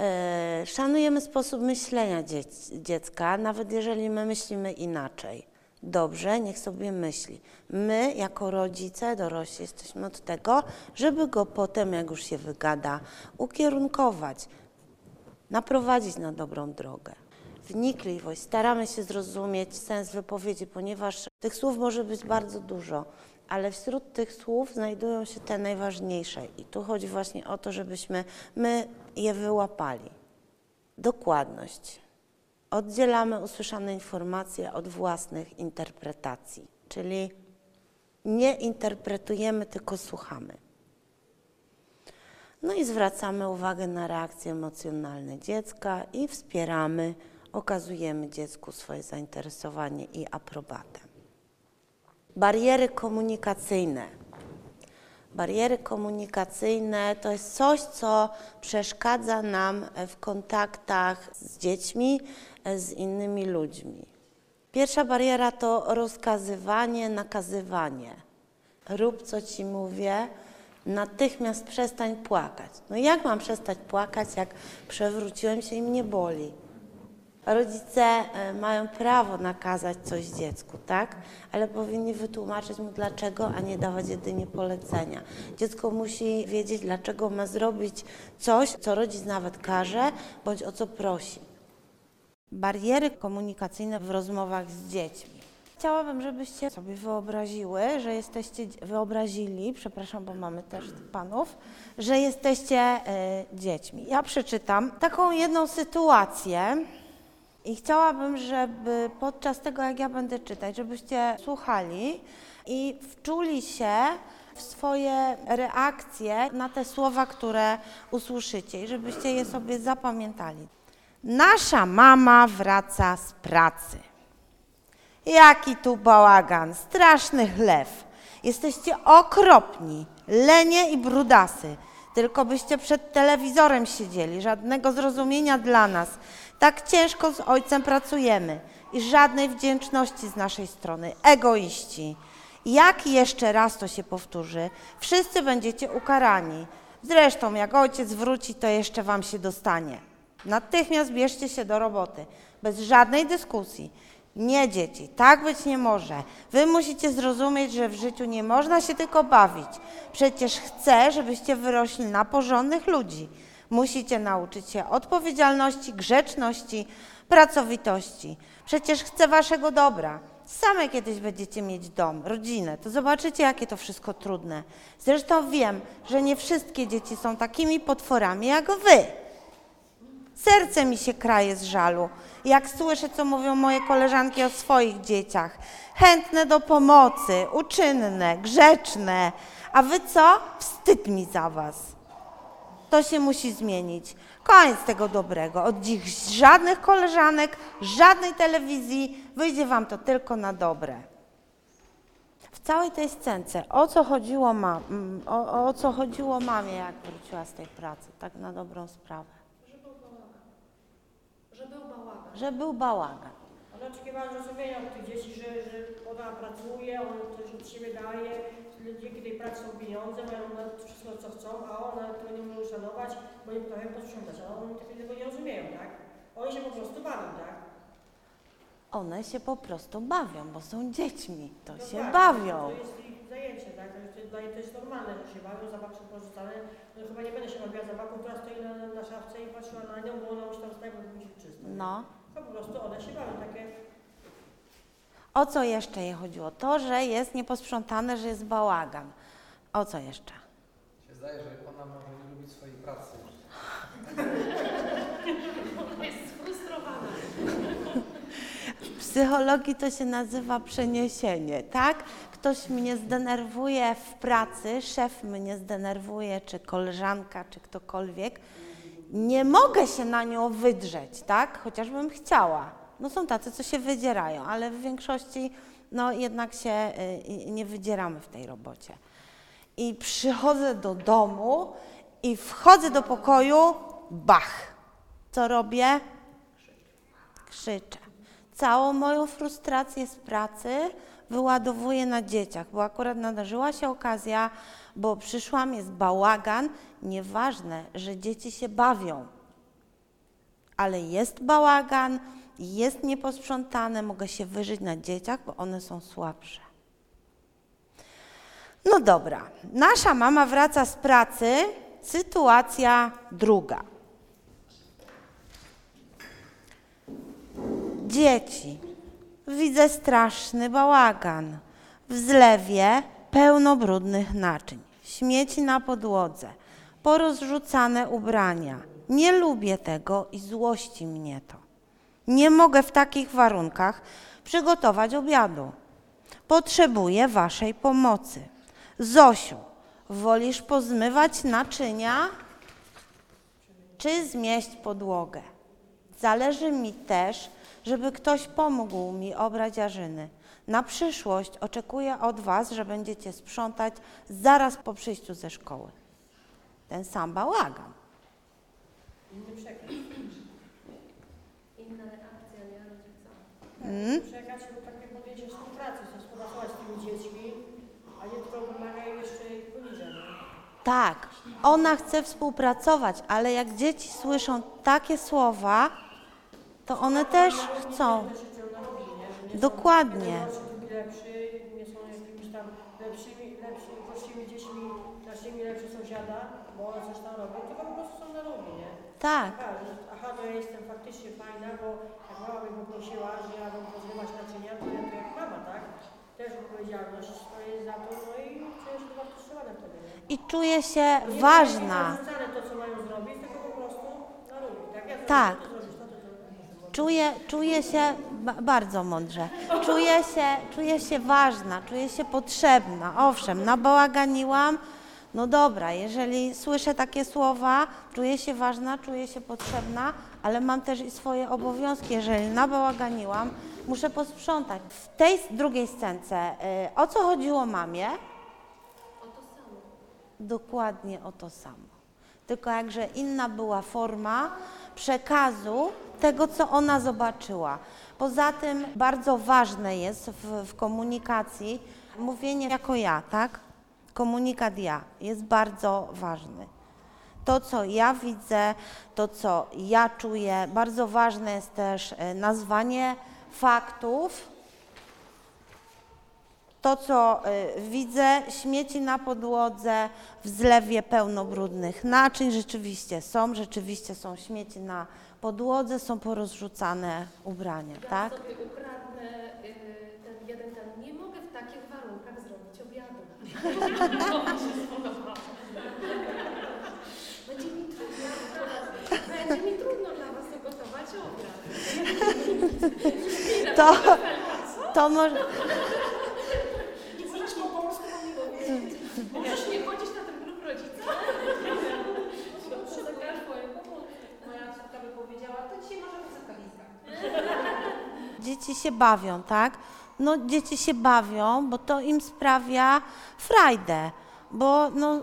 E, Szanujemy sposób myślenia dziec- dziecka, nawet jeżeli my myślimy inaczej. Dobrze, niech sobie myśli. My, jako rodzice, dorośli, jesteśmy od tego, żeby go potem, jak już się wygada, ukierunkować, naprowadzić na dobrą drogę. Wnikliwość, staramy się zrozumieć sens wypowiedzi, ponieważ tych słów może być bardzo dużo, ale wśród tych słów znajdują się te najważniejsze. I tu chodzi właśnie o to, żebyśmy my je wyłapali. Dokładność. Oddzielamy usłyszane informacje od własnych interpretacji, czyli nie interpretujemy, tylko słuchamy. No i zwracamy uwagę na reakcje emocjonalne dziecka i wspieramy, okazujemy dziecku swoje zainteresowanie i aprobatę. Bariery komunikacyjne. Bariery komunikacyjne to jest coś, co przeszkadza nam w kontaktach z dziećmi, z innymi ludźmi. Pierwsza bariera to rozkazywanie, nakazywanie. Rób co ci mówię, natychmiast przestań płakać. No jak mam przestać płakać, jak przewróciłem się i mnie boli? Rodzice e, mają prawo nakazać coś dziecku, tak? Ale powinni wytłumaczyć mu dlaczego, a nie dawać jedynie polecenia. Dziecko musi wiedzieć, dlaczego ma zrobić coś, co rodzic nawet każe, bądź o co prosi. Bariery komunikacyjne w rozmowach z dziećmi. Chciałabym, żebyście sobie wyobraziły, że jesteście, wyobrazili, przepraszam, bo mamy też panów, że jesteście e, dziećmi. Ja przeczytam taką jedną sytuację i chciałabym, żeby podczas tego, jak ja będę czytać, żebyście słuchali i wczuli się w swoje reakcje na te słowa, które usłyszycie i żebyście je sobie zapamiętali. Nasza mama wraca z pracy. Jaki tu bałagan, straszny chlew. Jesteście okropni, lenie i brudasy. Tylko byście przed telewizorem siedzieli, żadnego zrozumienia dla nas. Tak ciężko z ojcem pracujemy i żadnej wdzięczności z naszej strony. Egoiści. Jak jeszcze raz to się powtórzy, wszyscy będziecie ukarani. Zresztą, jak ojciec wróci, to jeszcze wam się dostanie. Natychmiast bierzcie się do roboty, bez żadnej dyskusji. Nie dzieci, tak być nie może. Wy musicie zrozumieć, że w życiu nie można się tylko bawić. Przecież chcę, żebyście wyrośli na porządnych ludzi. Musicie nauczyć się odpowiedzialności, grzeczności, pracowitości. Przecież chcę waszego dobra. Same kiedyś będziecie mieć dom, rodzinę, to zobaczycie, jakie to wszystko trudne. Zresztą wiem, że nie wszystkie dzieci są takimi potworami jak wy. Serce mi się kraje z żalu, jak słyszę, co mówią moje koleżanki o swoich dzieciach. Chętne do pomocy, uczynne, grzeczne. A wy co? Wstyd mi za was. To się musi zmienić. Koniec tego dobrego. Od dziś żadnych koleżanek, żadnej telewizji. Wyjdzie wam to tylko na dobre. W całej tej scence, o co chodziło, ma, o, o co chodziło mamie, jak wróciła z tej pracy, tak na dobrą sprawę? Że był bałagan. Że był bałagan. Ona oczekiwała zrozumienia od tych dzieci, że, że ona pracuje, ona coś od siebie daje, dzięki tej pracy są pieniądze, mają wszystko co chcą, a ona tego nie umie uszanować, bo nie potrafią posprzątać, a oni tego nie rozumieją, tak? Oni się po prostu bawią, tak? One się po prostu bawią, bo są dziećmi. To się Dokładnie. bawią. To jest ich zajęcie, tak? To jest, dla nich to jest normalne, że się bawią, zabawki są porzucane. No chyba nie będę się bawiła zabawką, która stoi na, na szafce i patrzyła na nią, bo ona już tam stoi, bo musi być czysto. No. To po prostu one się bawią, takie O co jeszcze jej chodziło? To, że jest nieposprzątane, że jest bałagan. O co jeszcze? się zdaje, że ona może nie lubić swojej pracy. W psychologii to się nazywa przeniesienie, tak? Ktoś mnie zdenerwuje w pracy, szef mnie zdenerwuje, czy koleżanka, czy ktokolwiek. Nie mogę się na nią wydrzeć, tak? Chociażbym chciała. No są tacy, co się wydzierają, ale w większości no jednak się y, nie wydzieramy w tej robocie. I przychodzę do domu i wchodzę do pokoju, bach. Co robię? Krzyczę. Całą moją frustrację z pracy wyładowuję na dzieciach, bo akurat nadarzyła się okazja, bo przyszłam, jest bałagan. Nieważne, że dzieci się bawią, ale jest bałagan, jest nieposprzątane, mogę się wyżyć na dzieciach, bo one są słabsze. No dobra, nasza mama wraca z pracy, sytuacja druga. Dzieci. Widzę straszny bałagan. W zlewie pełno brudnych naczyń, śmieci na podłodze, porozrzucane ubrania. Nie lubię tego i złości mnie to. Nie mogę w takich warunkach przygotować obiadu. Potrzebuję Waszej pomocy. Zosiu, wolisz pozmywać naczynia, czy zmieść podłogę? Zależy mi też, żeby ktoś pomógł mi obrać jarzyny. Na przyszłość oczekuję od Was, że będziecie sprzątać zaraz po przyjściu ze szkoły. Ten sam bałagan. inny przekaz. Inna reakcja, nie? Rodzica. Mm? Przekaz to takie podjęcie współpracy, chcę współpracować z tymi dziećmi, a nie tylko wymagają jeszcze ich poniżej. nie? Tak, ona chce współpracować, ale jak dzieci słyszą takie słowa, to one też chcą. Dokładnie. Tak, Aha, to ja jestem faktycznie fajna, bo jak mama mnie poprosiła, że ja bym pozrywać naczynia, to ja to jak mama, tak? Też odpowiedzialność stoję za to, no i czuję się dowartościowana wtedy, i czuję się ważna. Nie to, co mają zrobić, tylko po prostu na równi, tak? Ja Tak. to, ty zrobisz to, ty to. Czuję, czuję się ba bardzo mądrze. Czuję się, czuję się ważna, czuję się potrzebna. Owszem, nabałaganiłam. No dobra, jeżeli słyszę takie słowa, czuję się ważna, czuję się potrzebna, ale mam też i swoje obowiązki. Jeżeli nabałaganiłam, muszę posprzątać. W tej drugiej scence, y, o co chodziło mamie? O to samo. Dokładnie o to samo. Tylko jakże inna była forma przekazu tego, co ona zobaczyła. Poza tym bardzo ważne jest w, w komunikacji, Mówienie jako ja, tak? Komunikat ja jest bardzo ważny. To, co ja widzę, to, co ja czuję, bardzo ważne jest też e, nazwanie faktów. To, co y, widzę, śmieci na podłodze, w zlewie pełno brudnych naczyń, rzeczywiście są, rzeczywiście są śmieci na podłodze, są porozrzucane ubrania, tak? sobie ukradnę y, ten jeden ten. Nie mogę w takich warunkach zrobić obiadu. Będzie mi trudno, będzie mi trudno dla was ugotować obiad. To, to może... Nie możesz po polsku mi powiedzieć. Możesz nie chodzić na ten klub rodzica. Twojej pomocy. Moja córka by powiedziała, to dzisiaj może wysoka lista. Dzieci się bawią, tak? No dzieci się bawią, bo to im sprawia frajdę, bo no,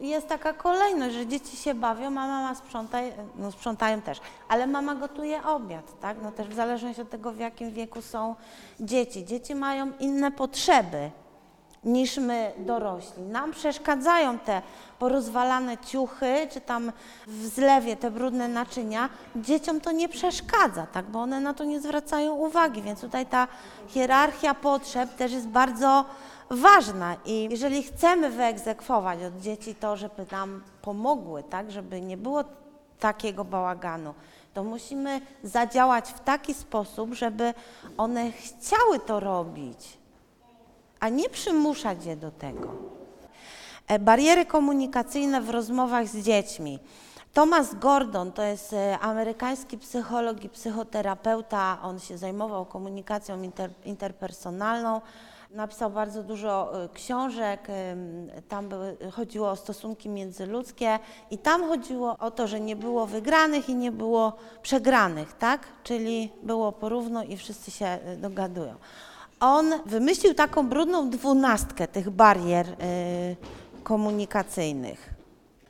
jest taka kolejność, że dzieci się bawią, a mama sprząta, no sprzątają też, ale mama gotuje obiad, tak? No też w zależności od tego, w jakim wieku są dzieci. Dzieci mają inne potrzeby niż my dorośli. Nam przeszkadzają te porozwalane ciuchy, czy tam w zlewie te brudne naczynia. Dzieciom to nie przeszkadza, tak, bo one na to nie zwracają uwagi, więc tutaj ta hierarchia potrzeb też jest bardzo ważna i jeżeli chcemy wyegzekwować od dzieci to, żeby nam pomogły, tak, żeby nie było takiego bałaganu, to musimy zadziałać w taki sposób, żeby one chciały to robić a nie przymuszać je do tego. E, Bariery komunikacyjne w rozmowach z dziećmi. Thomas Gordon to jest e, amerykański psycholog i psychoterapeuta. On się zajmował komunikacją inter, interpersonalną. Napisał bardzo dużo e, książek, tam były, chodziło o stosunki międzyludzkie i tam chodziło o to, że nie było wygranych i nie było przegranych, tak? Czyli było porówno i wszyscy się dogadują. On wymyślił taką brudną dwunastkę tych barier y, komunikacyjnych.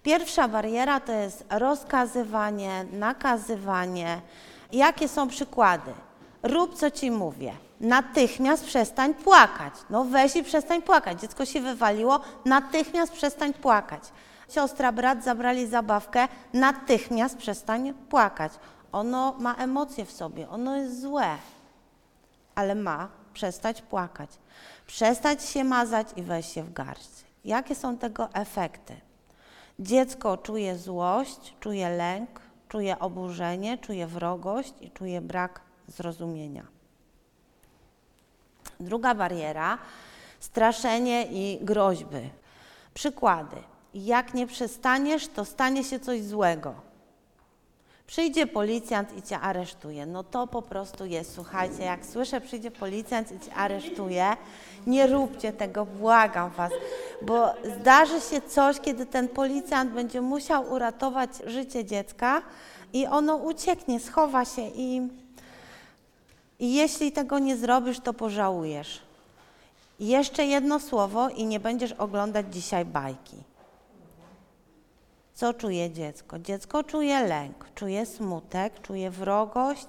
Pierwsza bariera to jest rozkazywanie, nakazywanie. Jakie są przykłady? Rób co ci mówię. Natychmiast przestań płakać. No weź i przestań płakać. Dziecko się wywaliło, natychmiast przestań płakać. Siostra, brat zabrali zabawkę, natychmiast przestań płakać. Ono ma emocje w sobie, ono jest złe ale ma przestać płakać, przestać się mazać i wejść się w garść. Jakie są tego efekty? Dziecko czuje złość, czuje lęk, czuje oburzenie, czuje wrogość i czuje brak zrozumienia. Druga bariera straszenie i groźby. Przykłady. Jak nie przestaniesz, to stanie się coś złego. Przyjdzie policjant i cię aresztuje. No to po prostu jest, słuchajcie, jak słyszę, przyjdzie policjant i cię aresztuje, nie róbcie tego, błagam was, bo zdarzy się coś, kiedy ten policjant będzie musiał uratować życie dziecka i ono ucieknie, schowa się i, i jeśli tego nie zrobisz, to pożałujesz. Jeszcze jedno słowo i nie będziesz oglądać dzisiaj bajki. Co czuje dziecko? Dziecko czuje lęk, czuje smutek, czuje wrogość,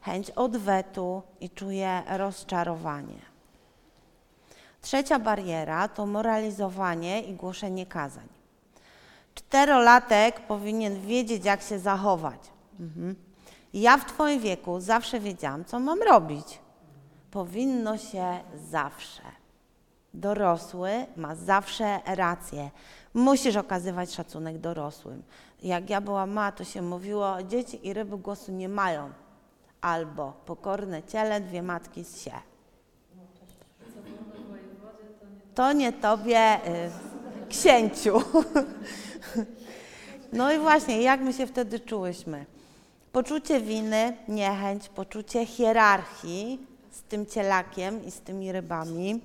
chęć odwetu i czuje rozczarowanie. Trzecia bariera to moralizowanie i głoszenie kazań. Czterolatek powinien wiedzieć, jak się zachować. Mhm. Ja w Twoim wieku zawsze wiedziałam, co mam robić. Powinno się zawsze. Dorosły ma zawsze rację. Musisz okazywać szacunek dorosłym. Jak ja byłam mała, to się mówiło, dzieci i ryby głosu nie mają. Albo pokorne ciele, dwie matki z się. To nie tobie, y, księciu. No i właśnie, jak my się wtedy czułyśmy? Poczucie winy, niechęć, poczucie hierarchii z tym cielakiem i z tymi rybami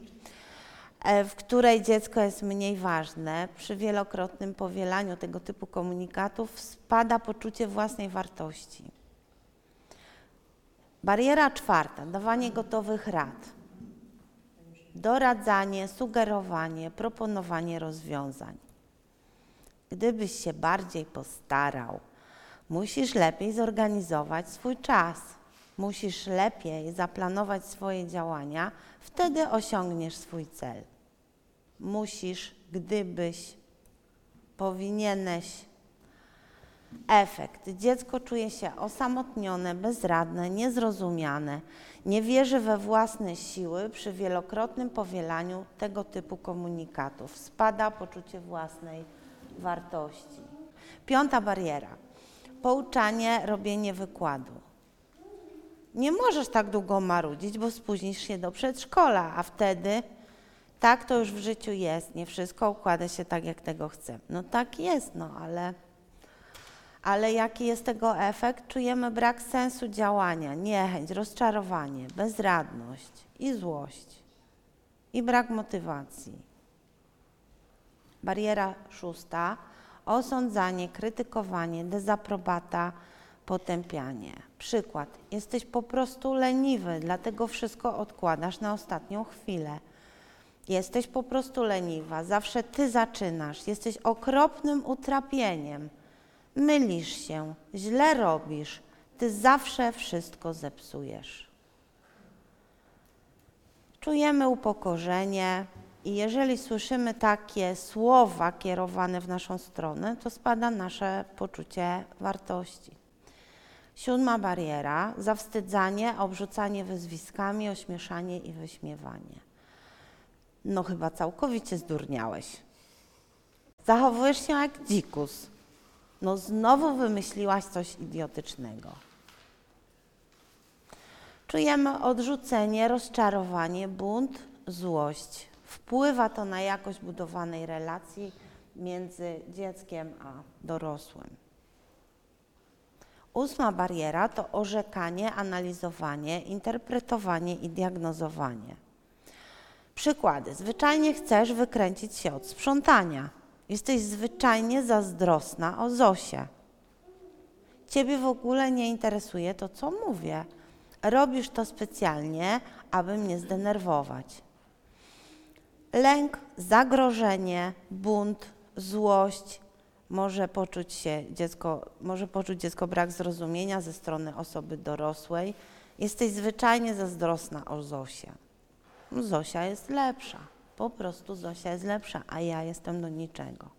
w której dziecko jest mniej ważne, przy wielokrotnym powielaniu tego typu komunikatów spada poczucie własnej wartości. Bariera czwarta, dawanie gotowych rad. Doradzanie, sugerowanie, proponowanie rozwiązań. Gdybyś się bardziej postarał, musisz lepiej zorganizować swój czas. Musisz lepiej zaplanować swoje działania, wtedy osiągniesz swój cel. Musisz, gdybyś, powinieneś. Efekt. Dziecko czuje się osamotnione, bezradne, niezrozumiane, nie wierzy we własne siły przy wielokrotnym powielaniu tego typu komunikatów. Spada poczucie własnej wartości. Piąta bariera. Pouczanie, robienie wykładu. Nie możesz tak długo marudzić, bo spóźnisz się do przedszkola, a wtedy tak to już w życiu jest. Nie wszystko układa się tak, jak tego chcę. No tak jest, no ale, ale jaki jest tego efekt? Czujemy brak sensu działania, niechęć, rozczarowanie, bezradność i złość i brak motywacji. Bariera szósta. Osądzanie, krytykowanie, dezaprobata, potępianie. Przykład. Jesteś po prostu leniwy, dlatego wszystko odkładasz na ostatnią chwilę. Jesteś po prostu leniwa, zawsze ty zaczynasz, jesteś okropnym utrapieniem. Mylisz się, źle robisz, ty zawsze wszystko zepsujesz. Czujemy upokorzenie i jeżeli słyszymy takie słowa kierowane w naszą stronę, to spada nasze poczucie wartości. Siódma bariera zawstydzanie, obrzucanie wyzwiskami, ośmieszanie i wyśmiewanie. No chyba całkowicie zdurniałeś. Zachowujesz się jak dzikus. No znowu wymyśliłaś coś idiotycznego. Czujemy odrzucenie, rozczarowanie, bunt, złość. Wpływa to na jakość budowanej relacji między dzieckiem a dorosłym. Ósma bariera to orzekanie, analizowanie, interpretowanie i diagnozowanie. Przykłady. Zwyczajnie chcesz wykręcić się od sprzątania. Jesteś zwyczajnie zazdrosna o Zosię. Ciebie w ogóle nie interesuje to, co mówię. Robisz to specjalnie, aby mnie zdenerwować. Lęk, zagrożenie, bunt, złość, może poczuć się dziecko, może poczuć dziecko brak zrozumienia ze strony osoby dorosłej. Jesteś zwyczajnie zazdrosna o Zosię. Zosia jest lepsza. Po prostu Zosia jest lepsza, a ja jestem do niczego.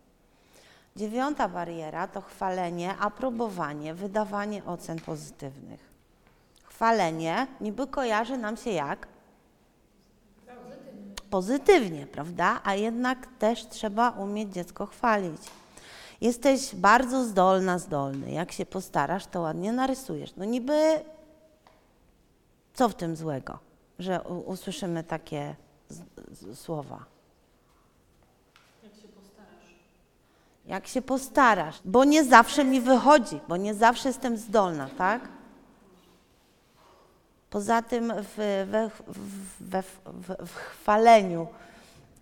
Dziewiąta bariera to chwalenie, aprobowanie, wydawanie ocen pozytywnych. Chwalenie niby kojarzy nam się jak? Pozytywnie, prawda? A jednak też trzeba umieć dziecko chwalić. Jesteś bardzo zdolna, zdolny. Jak się postarasz, to ładnie narysujesz. No niby co w tym złego, że usłyszymy takie słowa? Jak się postarasz? Jak się postarasz, bo nie zawsze mi wychodzi, bo nie zawsze jestem zdolna, tak? Poza tym w, we, we, w, w chwaleniu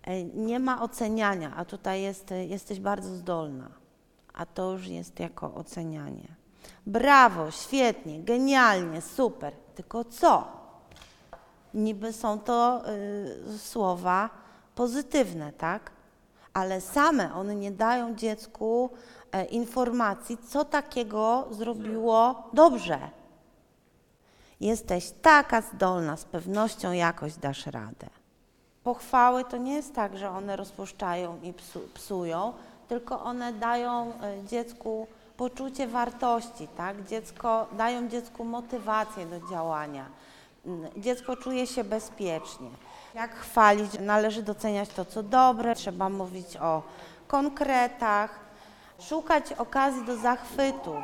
e, nie ma oceniania, a tutaj jest, jesteś bardzo zdolna, a to już jest jako ocenianie. Brawo, świetnie, genialnie, super, tylko co? Niby są to y, słowa pozytywne, tak? Ale same one nie dają dziecku e, informacji, co takiego zrobiło dobrze. Jesteś taka zdolna, z pewnością jakoś dasz radę. Pochwały to nie jest tak, że one rozpuszczają i psu, psują, tylko one dają e, dziecku poczucie wartości, tak? Dziecko, dają dziecku motywację do działania. Dziecko czuje się bezpiecznie. Jak chwalić? Należy doceniać to, co dobre, trzeba mówić o konkretach, szukać okazji do zachwytów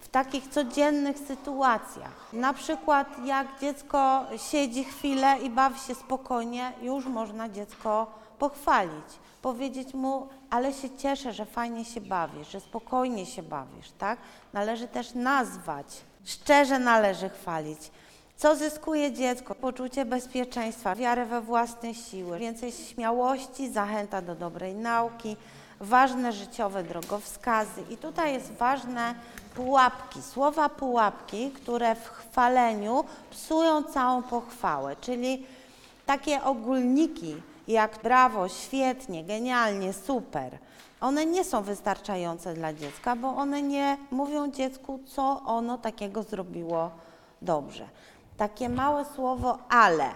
w takich codziennych sytuacjach. Na przykład jak dziecko siedzi chwilę i bawi się spokojnie, już można dziecko pochwalić. Powiedzieć mu, ale się cieszę, że fajnie się bawisz, że spokojnie się bawisz, tak? Należy też nazwać, szczerze należy chwalić. Co zyskuje dziecko? Poczucie bezpieczeństwa, wiarę we własne siły, więcej śmiałości, zachęta do dobrej nauki, ważne życiowe drogowskazy. I tutaj jest ważne pułapki, słowa pułapki, które w chwaleniu psują całą pochwałę, czyli takie ogólniki, jak brawo, świetnie, genialnie, super, one nie są wystarczające dla dziecka, bo one nie mówią dziecku, co ono takiego zrobiło dobrze. Takie małe słowo ale,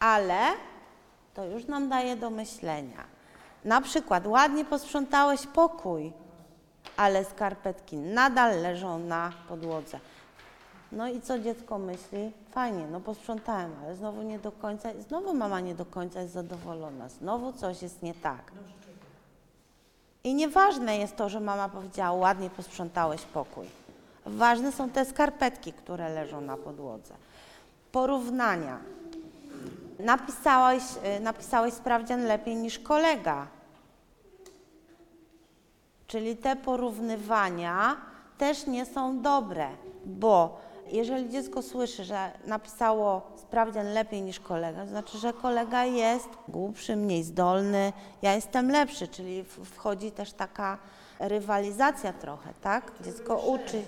ale to już nam daje do myślenia. Na przykład ładnie posprzątałeś pokój, ale skarpetki nadal leżą na podłodze. No i co dziecko myśli? Fajnie, no posprzątałem, ale znowu nie do końca, znowu mama nie do końca jest zadowolona, znowu coś jest nie tak. I nieważne jest to, że mama powiedziała, ładnie posprzątałeś pokój. Ważne są te skarpetki, które leżą na podłodze. Porównania. Napisałeś, y, napisałeś sprawdzian lepiej niż kolega. Czyli te porównywania też nie są dobre, bo jeżeli dziecko słyszy, że napisało sprawdzian lepiej niż kolega, to znaczy, że kolega jest głupszy, mniej zdolny, ja jestem lepszy, czyli wchodzi też taka rywalizacja trochę, tak? Dziecko uczy,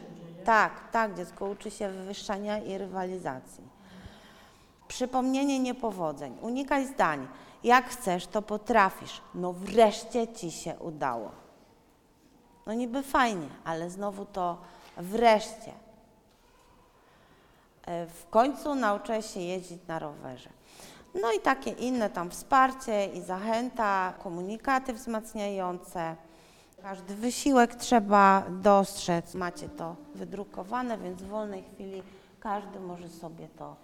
tak, tak, dziecko uczy się wywyższania i rywalizacji. Przypomnienie niepowodzeń. Unikaj zdań. Jak chcesz, to potrafisz. No wreszcie ci się udało. No niby fajnie, ale znowu to wreszcie. E, W końcu nauczyłeś się jeździć na rowerze. No i takie inne tam wsparcie i zachęta, komunikaty wzmacniające. Każdy wysiłek trzeba dostrzec. Macie to wydrukowane, więc w wolnej chwili każdy może sobie to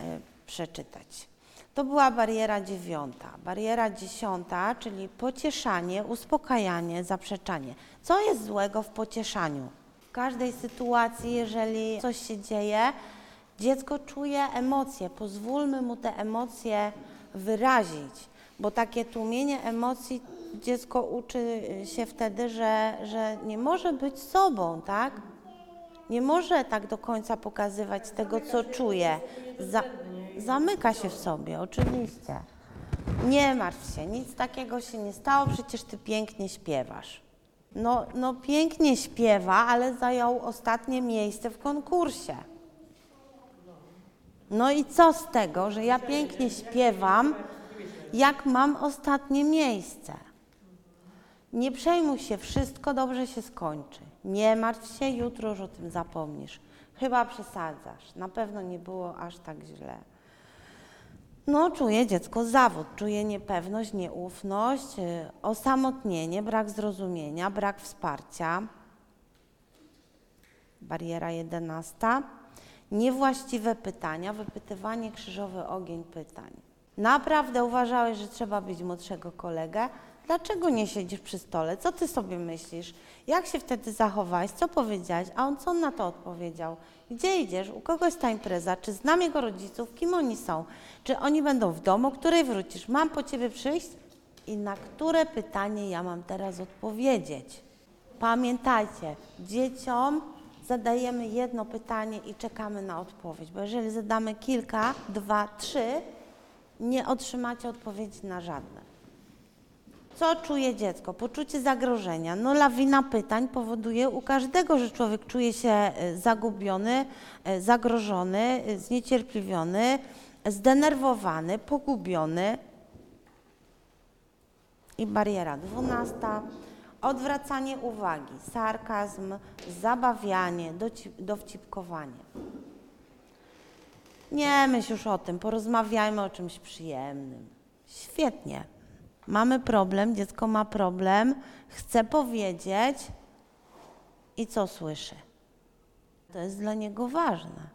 e, przeczytać. To była bariera dziewiąta. Bariera dziesiąta, czyli pocieszanie, uspokajanie, zaprzeczanie. Co jest złego w pocieszaniu? W każdej sytuacji, jeżeli coś się dzieje, dziecko czuje emocje. Pozwólmy mu te emocje wyrazić, bo takie tłumienie emocji dziecko uczy się wtedy, że, że nie może być sobą, tak? Nie może tak do końca pokazywać tego, co czuje. Za, zamyka się w sobie, oczywiście. Nie martw się, nic takiego się nie stało, przecież ty pięknie śpiewasz. No, no pięknie śpiewa, ale zajął ostatnie miejsce w konkursie. No i co z tego, że ja pięknie śpiewam, jak mam ostatnie miejsce? Nie przejmuj się, wszystko dobrze się skończy. Nie martw się, jutro już o tym zapomnisz. Chyba przesadzasz, na pewno nie było aż tak źle. No, czuje dziecko zawód, czuje niepewność, nieufność, y, osamotnienie, brak zrozumienia, brak wsparcia. Bariera jedenasta. Niewłaściwe pytania, wypytywanie krzyżowy ogień pytań. Naprawdę uważałeś, że trzeba być młodszego kolegę? Dlaczego nie siedzisz przy stole? Co ty sobie myślisz? Jak się wtedy zachowałeś? Co powiedziałeś? A on co na to odpowiedział? Gdzie idziesz? U kogo jest ta impreza? Czy znam jego rodziców? Kim oni są? Czy oni będą w domu? Której wrócisz? Mam po ciebie przyjść? I na które pytanie ja mam teraz odpowiedzieć? Pamiętajcie, dzieciom zadajemy jedno pytanie i czekamy na odpowiedź, bo jeżeli zadamy kilka, dwa, trzy, nie otrzymacie odpowiedzi na żadne. Co czuje dziecko? Poczucie zagrożenia. No lawina pytań powoduje u każdego, że człowiek czuje się e, zagubiony, e, zagrożony, e, zniecierpliwiony, zdenerwowany, pogubiony. I bariera dwunasta. Odwracanie uwagi, sarkazm, zabawianie, dowcipkowanie. Nie myśl już o tym, porozmawiajmy o czymś przyjemnym. Świetnie. Mamy problem, dziecko ma problem, chce powiedzieć i co słyszy? To jest dla niego ważne.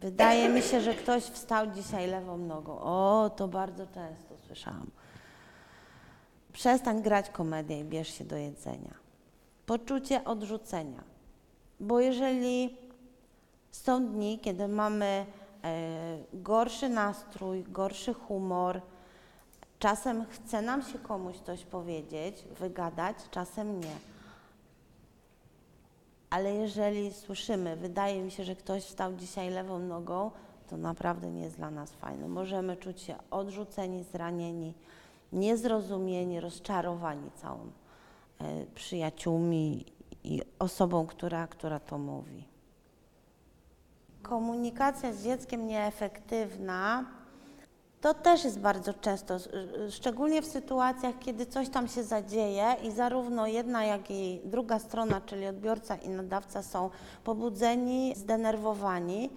Wydaje mi się, że ktoś wstał dzisiaj lewą nogą. O, to bardzo często słyszałam. Przestań grać komedię i bierz się do jedzenia. Poczucie odrzucenia. Bo jeżeli są dni, kiedy mamy e, gorszy nastrój, gorszy humor, czasem chce nam się komuś coś powiedzieć, wygadać, czasem nie. Ale jeżeli słyszymy, wydaje mi się, że ktoś wstał dzisiaj lewą nogą, to naprawdę nie jest dla nas fajne. Możemy czuć się odrzuceni, zranieni, niezrozumieni, rozczarowani całą e, przyjaciółmi i osobą, która, która to mówi. Komunikacja z dzieckiem nieefektywna To też jest bardzo często, y, szczególnie w sytuacjach, kiedy coś tam się zadzieje i zarówno jedna, jak i druga strona, czyli odbiorca i nadawca są pobudzeni, zdenerwowani.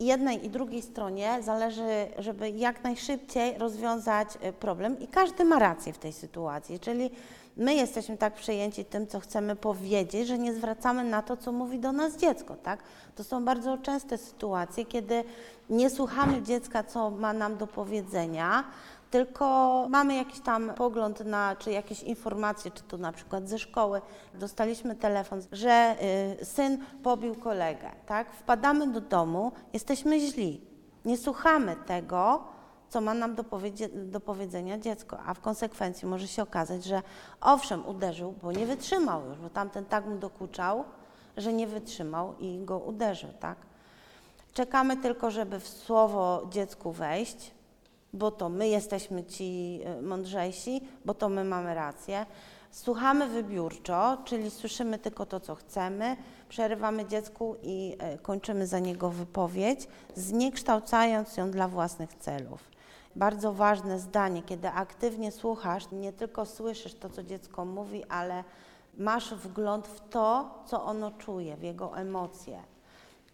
Jednej i drugiej stronie zależy, żeby jak najszybciej rozwiązać y, problem i każdy ma rację w tej sytuacji, czyli my jesteśmy tak przejęci tym, co chcemy powiedzieć, że nie zwracamy na to, co mówi do nas dziecko, tak? To są bardzo częste sytuacje, kiedy nie słuchamy dziecka, co ma nam do powiedzenia, tylko mamy jakiś tam pogląd na, czy jakieś informacje, czy to na przykład ze szkoły, dostaliśmy telefon, że y, syn pobił kolegę, tak? Wpadamy do domu, jesteśmy źli, nie słuchamy tego, co ma nam do, powiedzie- do powiedzenia dziecko, a w konsekwencji może się okazać, że owszem, uderzył, bo nie wytrzymał już, bo tamten tak mu dokuczał, że nie wytrzymał i go uderzył, tak? Czekamy tylko, żeby w słowo dziecku wejść, bo to my jesteśmy ci y, mądrzejsi, bo to my mamy rację. Słuchamy wybiórczo, czyli słyszymy tylko to, co chcemy, przerywamy dziecku i y, kończymy za niego wypowiedź, zniekształcając ją dla własnych celów. Bardzo ważne zdanie, kiedy aktywnie słuchasz, nie tylko słyszysz to, co dziecko mówi, ale masz wgląd w to, co ono czuje, w jego emocje.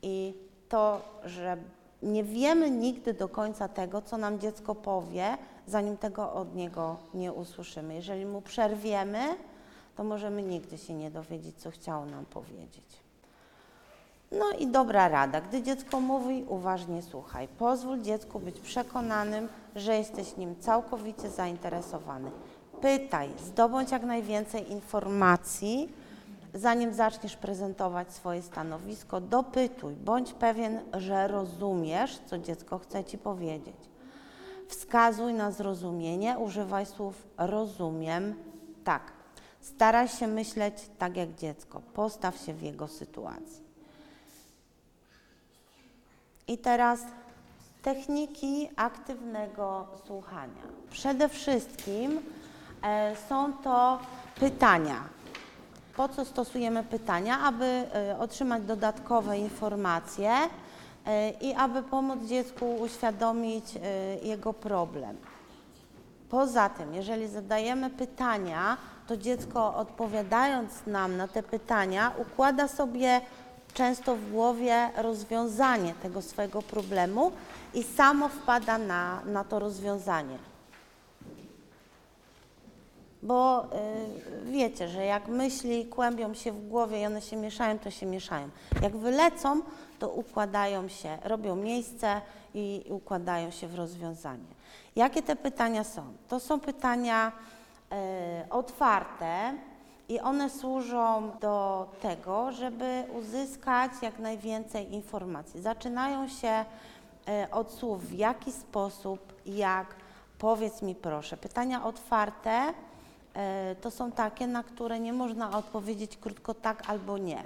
I to, że nie wiemy nigdy do końca tego, co nam dziecko powie, zanim tego od niego nie usłyszymy. Jeżeli mu przerwiemy, to możemy nigdy się nie dowiedzieć, co chciało nam powiedzieć. No i dobra rada. Gdy dziecko mówi, uważnie słuchaj. Pozwól dziecku być przekonanym, że jesteś nim całkowicie zainteresowany. Pytaj, zdobądź jak najwięcej informacji, zanim zaczniesz prezentować swoje stanowisko. Dopytuj, bądź pewien, że rozumiesz, co dziecko chce ci powiedzieć. Wskazuj na zrozumienie, używaj słów rozumiem, tak. Staraj się myśleć tak jak dziecko, postaw się w jego sytuacji. I teraz techniki aktywnego słuchania. Przede wszystkim e, są to pytania. Po co stosujemy pytania? Aby e, otrzymać dodatkowe informacje e, i aby pomóc dziecku uświadomić e, jego problem. Poza tym, jeżeli zadajemy pytania, to dziecko odpowiadając nam na te pytania, układa sobie często w głowie rozwiązanie tego swojego problemu i samo wpada na, na to rozwiązanie. Bo y, wiecie, że jak myśli kłębią się w głowie i one się mieszają, to się mieszają. Jak wylecą, to układają się, robią miejsce i układają się w rozwiązanie. Jakie te pytania są? To są pytania e, otwarte i one służą do tego, żeby uzyskać jak najwięcej informacji. Zaczynają się e, od słów w jaki sposób, jak, powiedz mi proszę. Pytania otwarte to są takie, na które nie można odpowiedzieć krótko tak albo nie.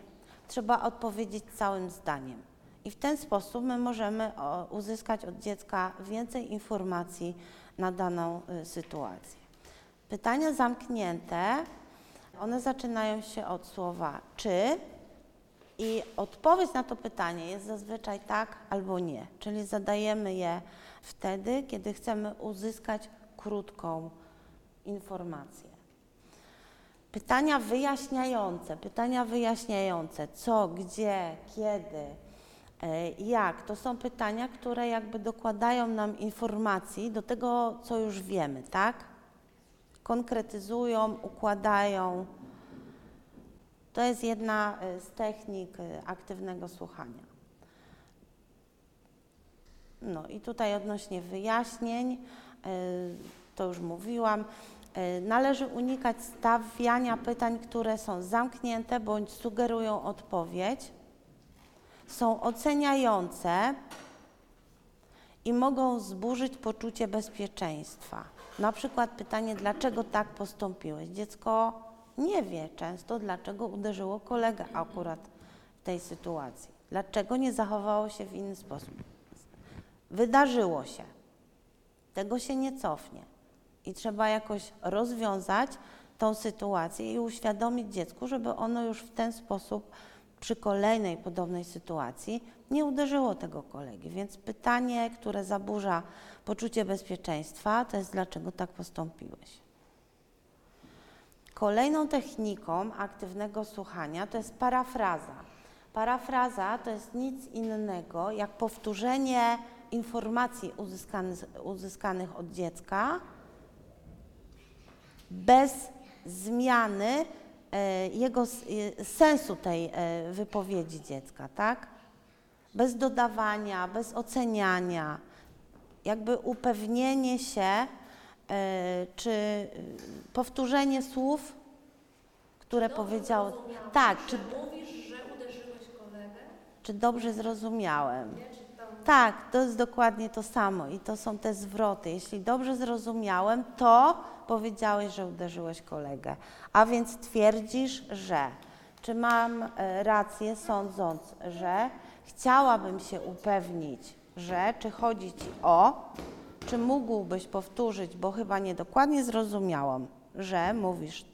Trzeba odpowiedzieć całym zdaniem. I w ten sposób my możemy uzyskać od dziecka więcej informacji na daną y, sytuację. Pytania zamknięte, one zaczynają się od słowa czy i odpowiedź na to pytanie jest zazwyczaj tak albo nie, czyli zadajemy je wtedy, kiedy chcemy uzyskać krótką informację. Pytania wyjaśniające, pytania wyjaśniające, co, gdzie, kiedy, e, jak, to są pytania, które jakby dokładają nam informacji do tego, co już wiemy, tak? Konkretyzują, układają. To jest jedna e, z technik e, aktywnego słuchania. No i tutaj odnośnie wyjaśnień, to już mówiłam, należy unikać stawiania pytań, które są zamknięte bądź sugerują odpowiedź, są oceniające i mogą zburzyć poczucie bezpieczeństwa. Na przykład pytanie, dlaczego tak postąpiłeś? Dziecko nie wie często, dlaczego uderzyło kolegę akurat w tej sytuacji. Dlaczego nie zachowało się w inny sposób? Wydarzyło się. Tego się nie cofnie. I trzeba jakoś rozwiązać tą sytuację i uświadomić dziecku, żeby ono już w ten sposób przy kolejnej podobnej sytuacji nie uderzyło tego kolegi. Więc pytanie, które zaburza poczucie bezpieczeństwa, to jest dlaczego tak postąpiłeś. Kolejną techniką aktywnego słuchania to jest parafraza. Parafraza to jest nic innego jak powtórzenie informacji uzyskanych, uzyskanych od dziecka bez zmiany e, jego e, sensu tej e, wypowiedzi dziecka, tak? Bez dodawania, bez oceniania, jakby upewnienie się, czy powtórzenie słów, które powiedziało. Tak, czy, Mówisz, że uderzyłeś kolegę? czy dobrze zrozumiałem? Tak, to jest dokładnie to samo i to są te zwroty. Jeśli dobrze zrozumiałem, to powiedziałeś, że uderzyłeś kolegę. A więc twierdzisz, że. Czy mam e, rację sądząc, że chciałabym się upewnić, że czy chodzi ci o, czy mógłbyś powtórzyć, bo chyba niedokładnie zrozumiałam, że mówisz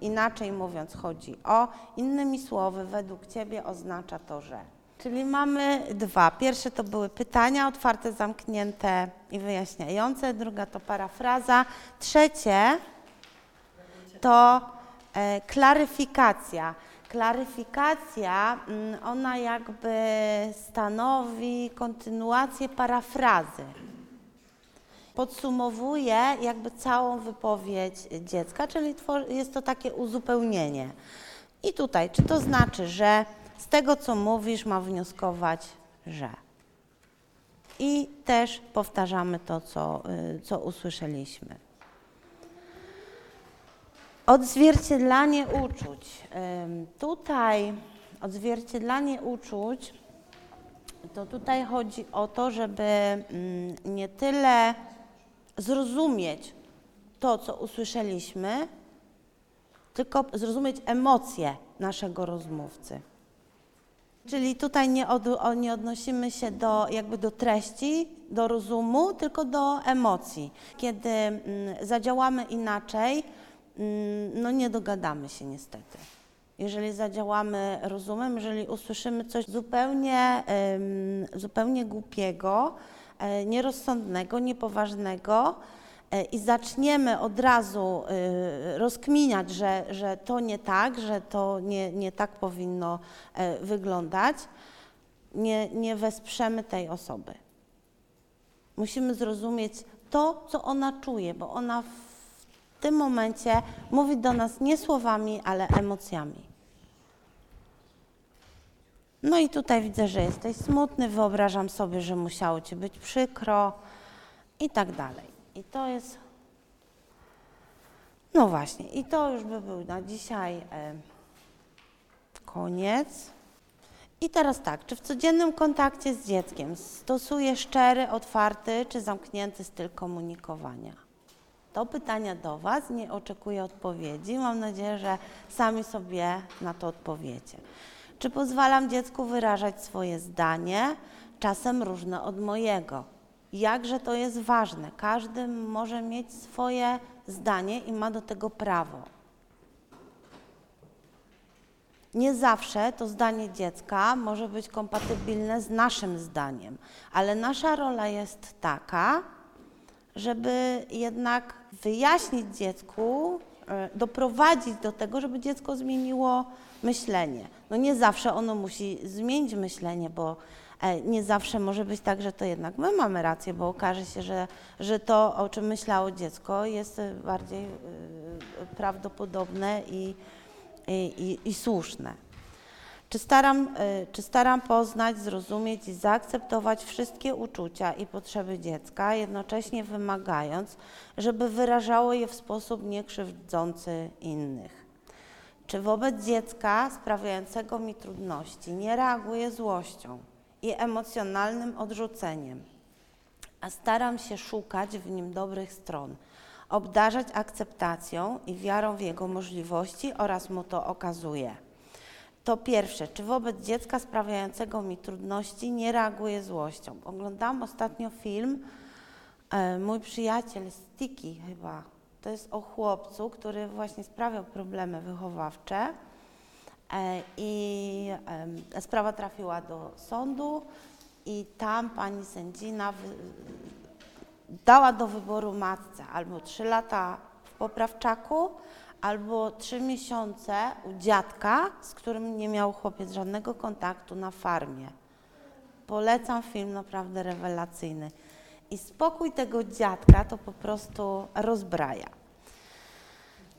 Inaczej mówiąc, chodzi o, innymi słowy, według Ciebie oznacza to, że. Czyli mamy dwa. Pierwsze to były pytania otwarte, zamknięte i wyjaśniające. Druga to parafraza. Trzecie to e, klaryfikacja. Klaryfikacja, mm, ona jakby stanowi kontynuację parafrazy podsumowuje jakby całą wypowiedź dziecka, czyli jest to takie uzupełnienie. I tutaj, czy to znaczy, że z tego, co mówisz, ma wnioskować, że. I też powtarzamy to, co, y, co usłyszeliśmy. Odzwierciedlanie uczuć. Tutaj odzwierciedlanie uczuć to tutaj chodzi o to, żeby mm, nie tyle zrozumieć to, co usłyszeliśmy, tylko zrozumieć emocje naszego rozmówcy. Czyli tutaj nie, od, nie odnosimy się do, jakby do treści, do rozumu, tylko do emocji. Kiedy mm, zadziałamy inaczej, mm, no nie dogadamy się niestety. Jeżeli zadziałamy rozumem, jeżeli usłyszymy coś zupełnie, zupełnie głupiego, e, nierozsądnego, niepoważnego i zaczniemy od razu e, rozkminiać, że, że to nie tak, że to nie, nie tak powinno e, wyglądać, nie, nie wesprzemy tej osoby. Musimy zrozumieć to, co ona czuje, bo ona w tym momencie mówi do nas nie słowami, ale emocjami. No i tutaj widzę, że jesteś smutny, wyobrażam sobie, że musiało ci być przykro i tak dalej. I to jest. No właśnie, i to już by był na dzisiaj koniec. I teraz tak, czy w codziennym kontakcie z dzieckiem stosuje szczery, otwarty czy zamknięty styl komunikowania? To pytania do Was, nie oczekuję odpowiedzi. Mam nadzieję, że sami sobie na to odpowiecie. Czy pozwalam dziecku wyrażać swoje zdanie, czasem różne od mojego? Jakże to jest ważne. Każdy może mieć swoje zdanie i ma do tego prawo. Nie zawsze to zdanie dziecka może być kompatybilne z naszym zdaniem, ale nasza rola jest taka, żeby jednak wyjaśnić dziecku, e, doprowadzić do tego, żeby dziecko zmieniło myślenie. No nie zawsze ono musi zmienić myślenie, bo nie zawsze może być tak, że to jednak my mamy rację, bo okaże się, że, że to, o czym myślało dziecko, jest e, bardziej e, prawdopodobne i, i, i, i słuszne. Czy staram, czy staram poznać, zrozumieć i zaakceptować wszystkie uczucia i potrzeby dziecka, jednocześnie wymagając, żeby wyrażało je w sposób niekrzywdzący innych? Czy wobec dziecka sprawiającego mi trudności nie reaguję złością i emocjonalnym odrzuceniem, a staram się szukać w nim dobrych stron, obdarzać akceptacją i wiarą w jego możliwości oraz mu to okazuję? To pierwsze, czy wobec dziecka sprawiającego mi trudności nie reaguję złością? Oglądałam ostatnio film, e, mój przyjaciel Sticky chyba, to jest o chłopcu, który właśnie sprawiał problemy wychowawcze I em, sprawa trafiła do sądu i tam pani sędzina dała do wyboru matce albo 3 lata w poprawczaku, albo 3 miesiące u dziadka, z którym nie miał chłopiec żadnego kontaktu na farmie. Polecam film, naprawdę rewelacyjny. I spokój tego dziadka to po prostu rozbraja.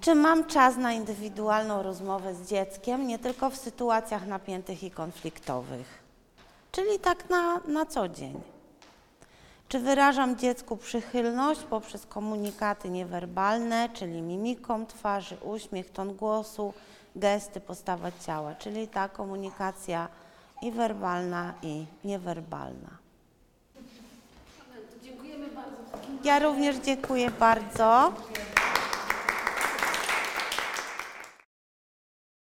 Czy mam czas na indywidualną rozmowę z dzieckiem, nie tylko w sytuacjach napiętych i konfliktowych, czyli tak na, na co dzień? Czy wyrażam dziecku przychylność poprzez komunikaty niewerbalne, czyli mimiką twarzy, uśmiech, ton głosu, gesty, postawa ciała, czyli ta komunikacja i werbalna, i niewerbalna. Dziękujemy bardzo. Ja również dziękuję bardzo.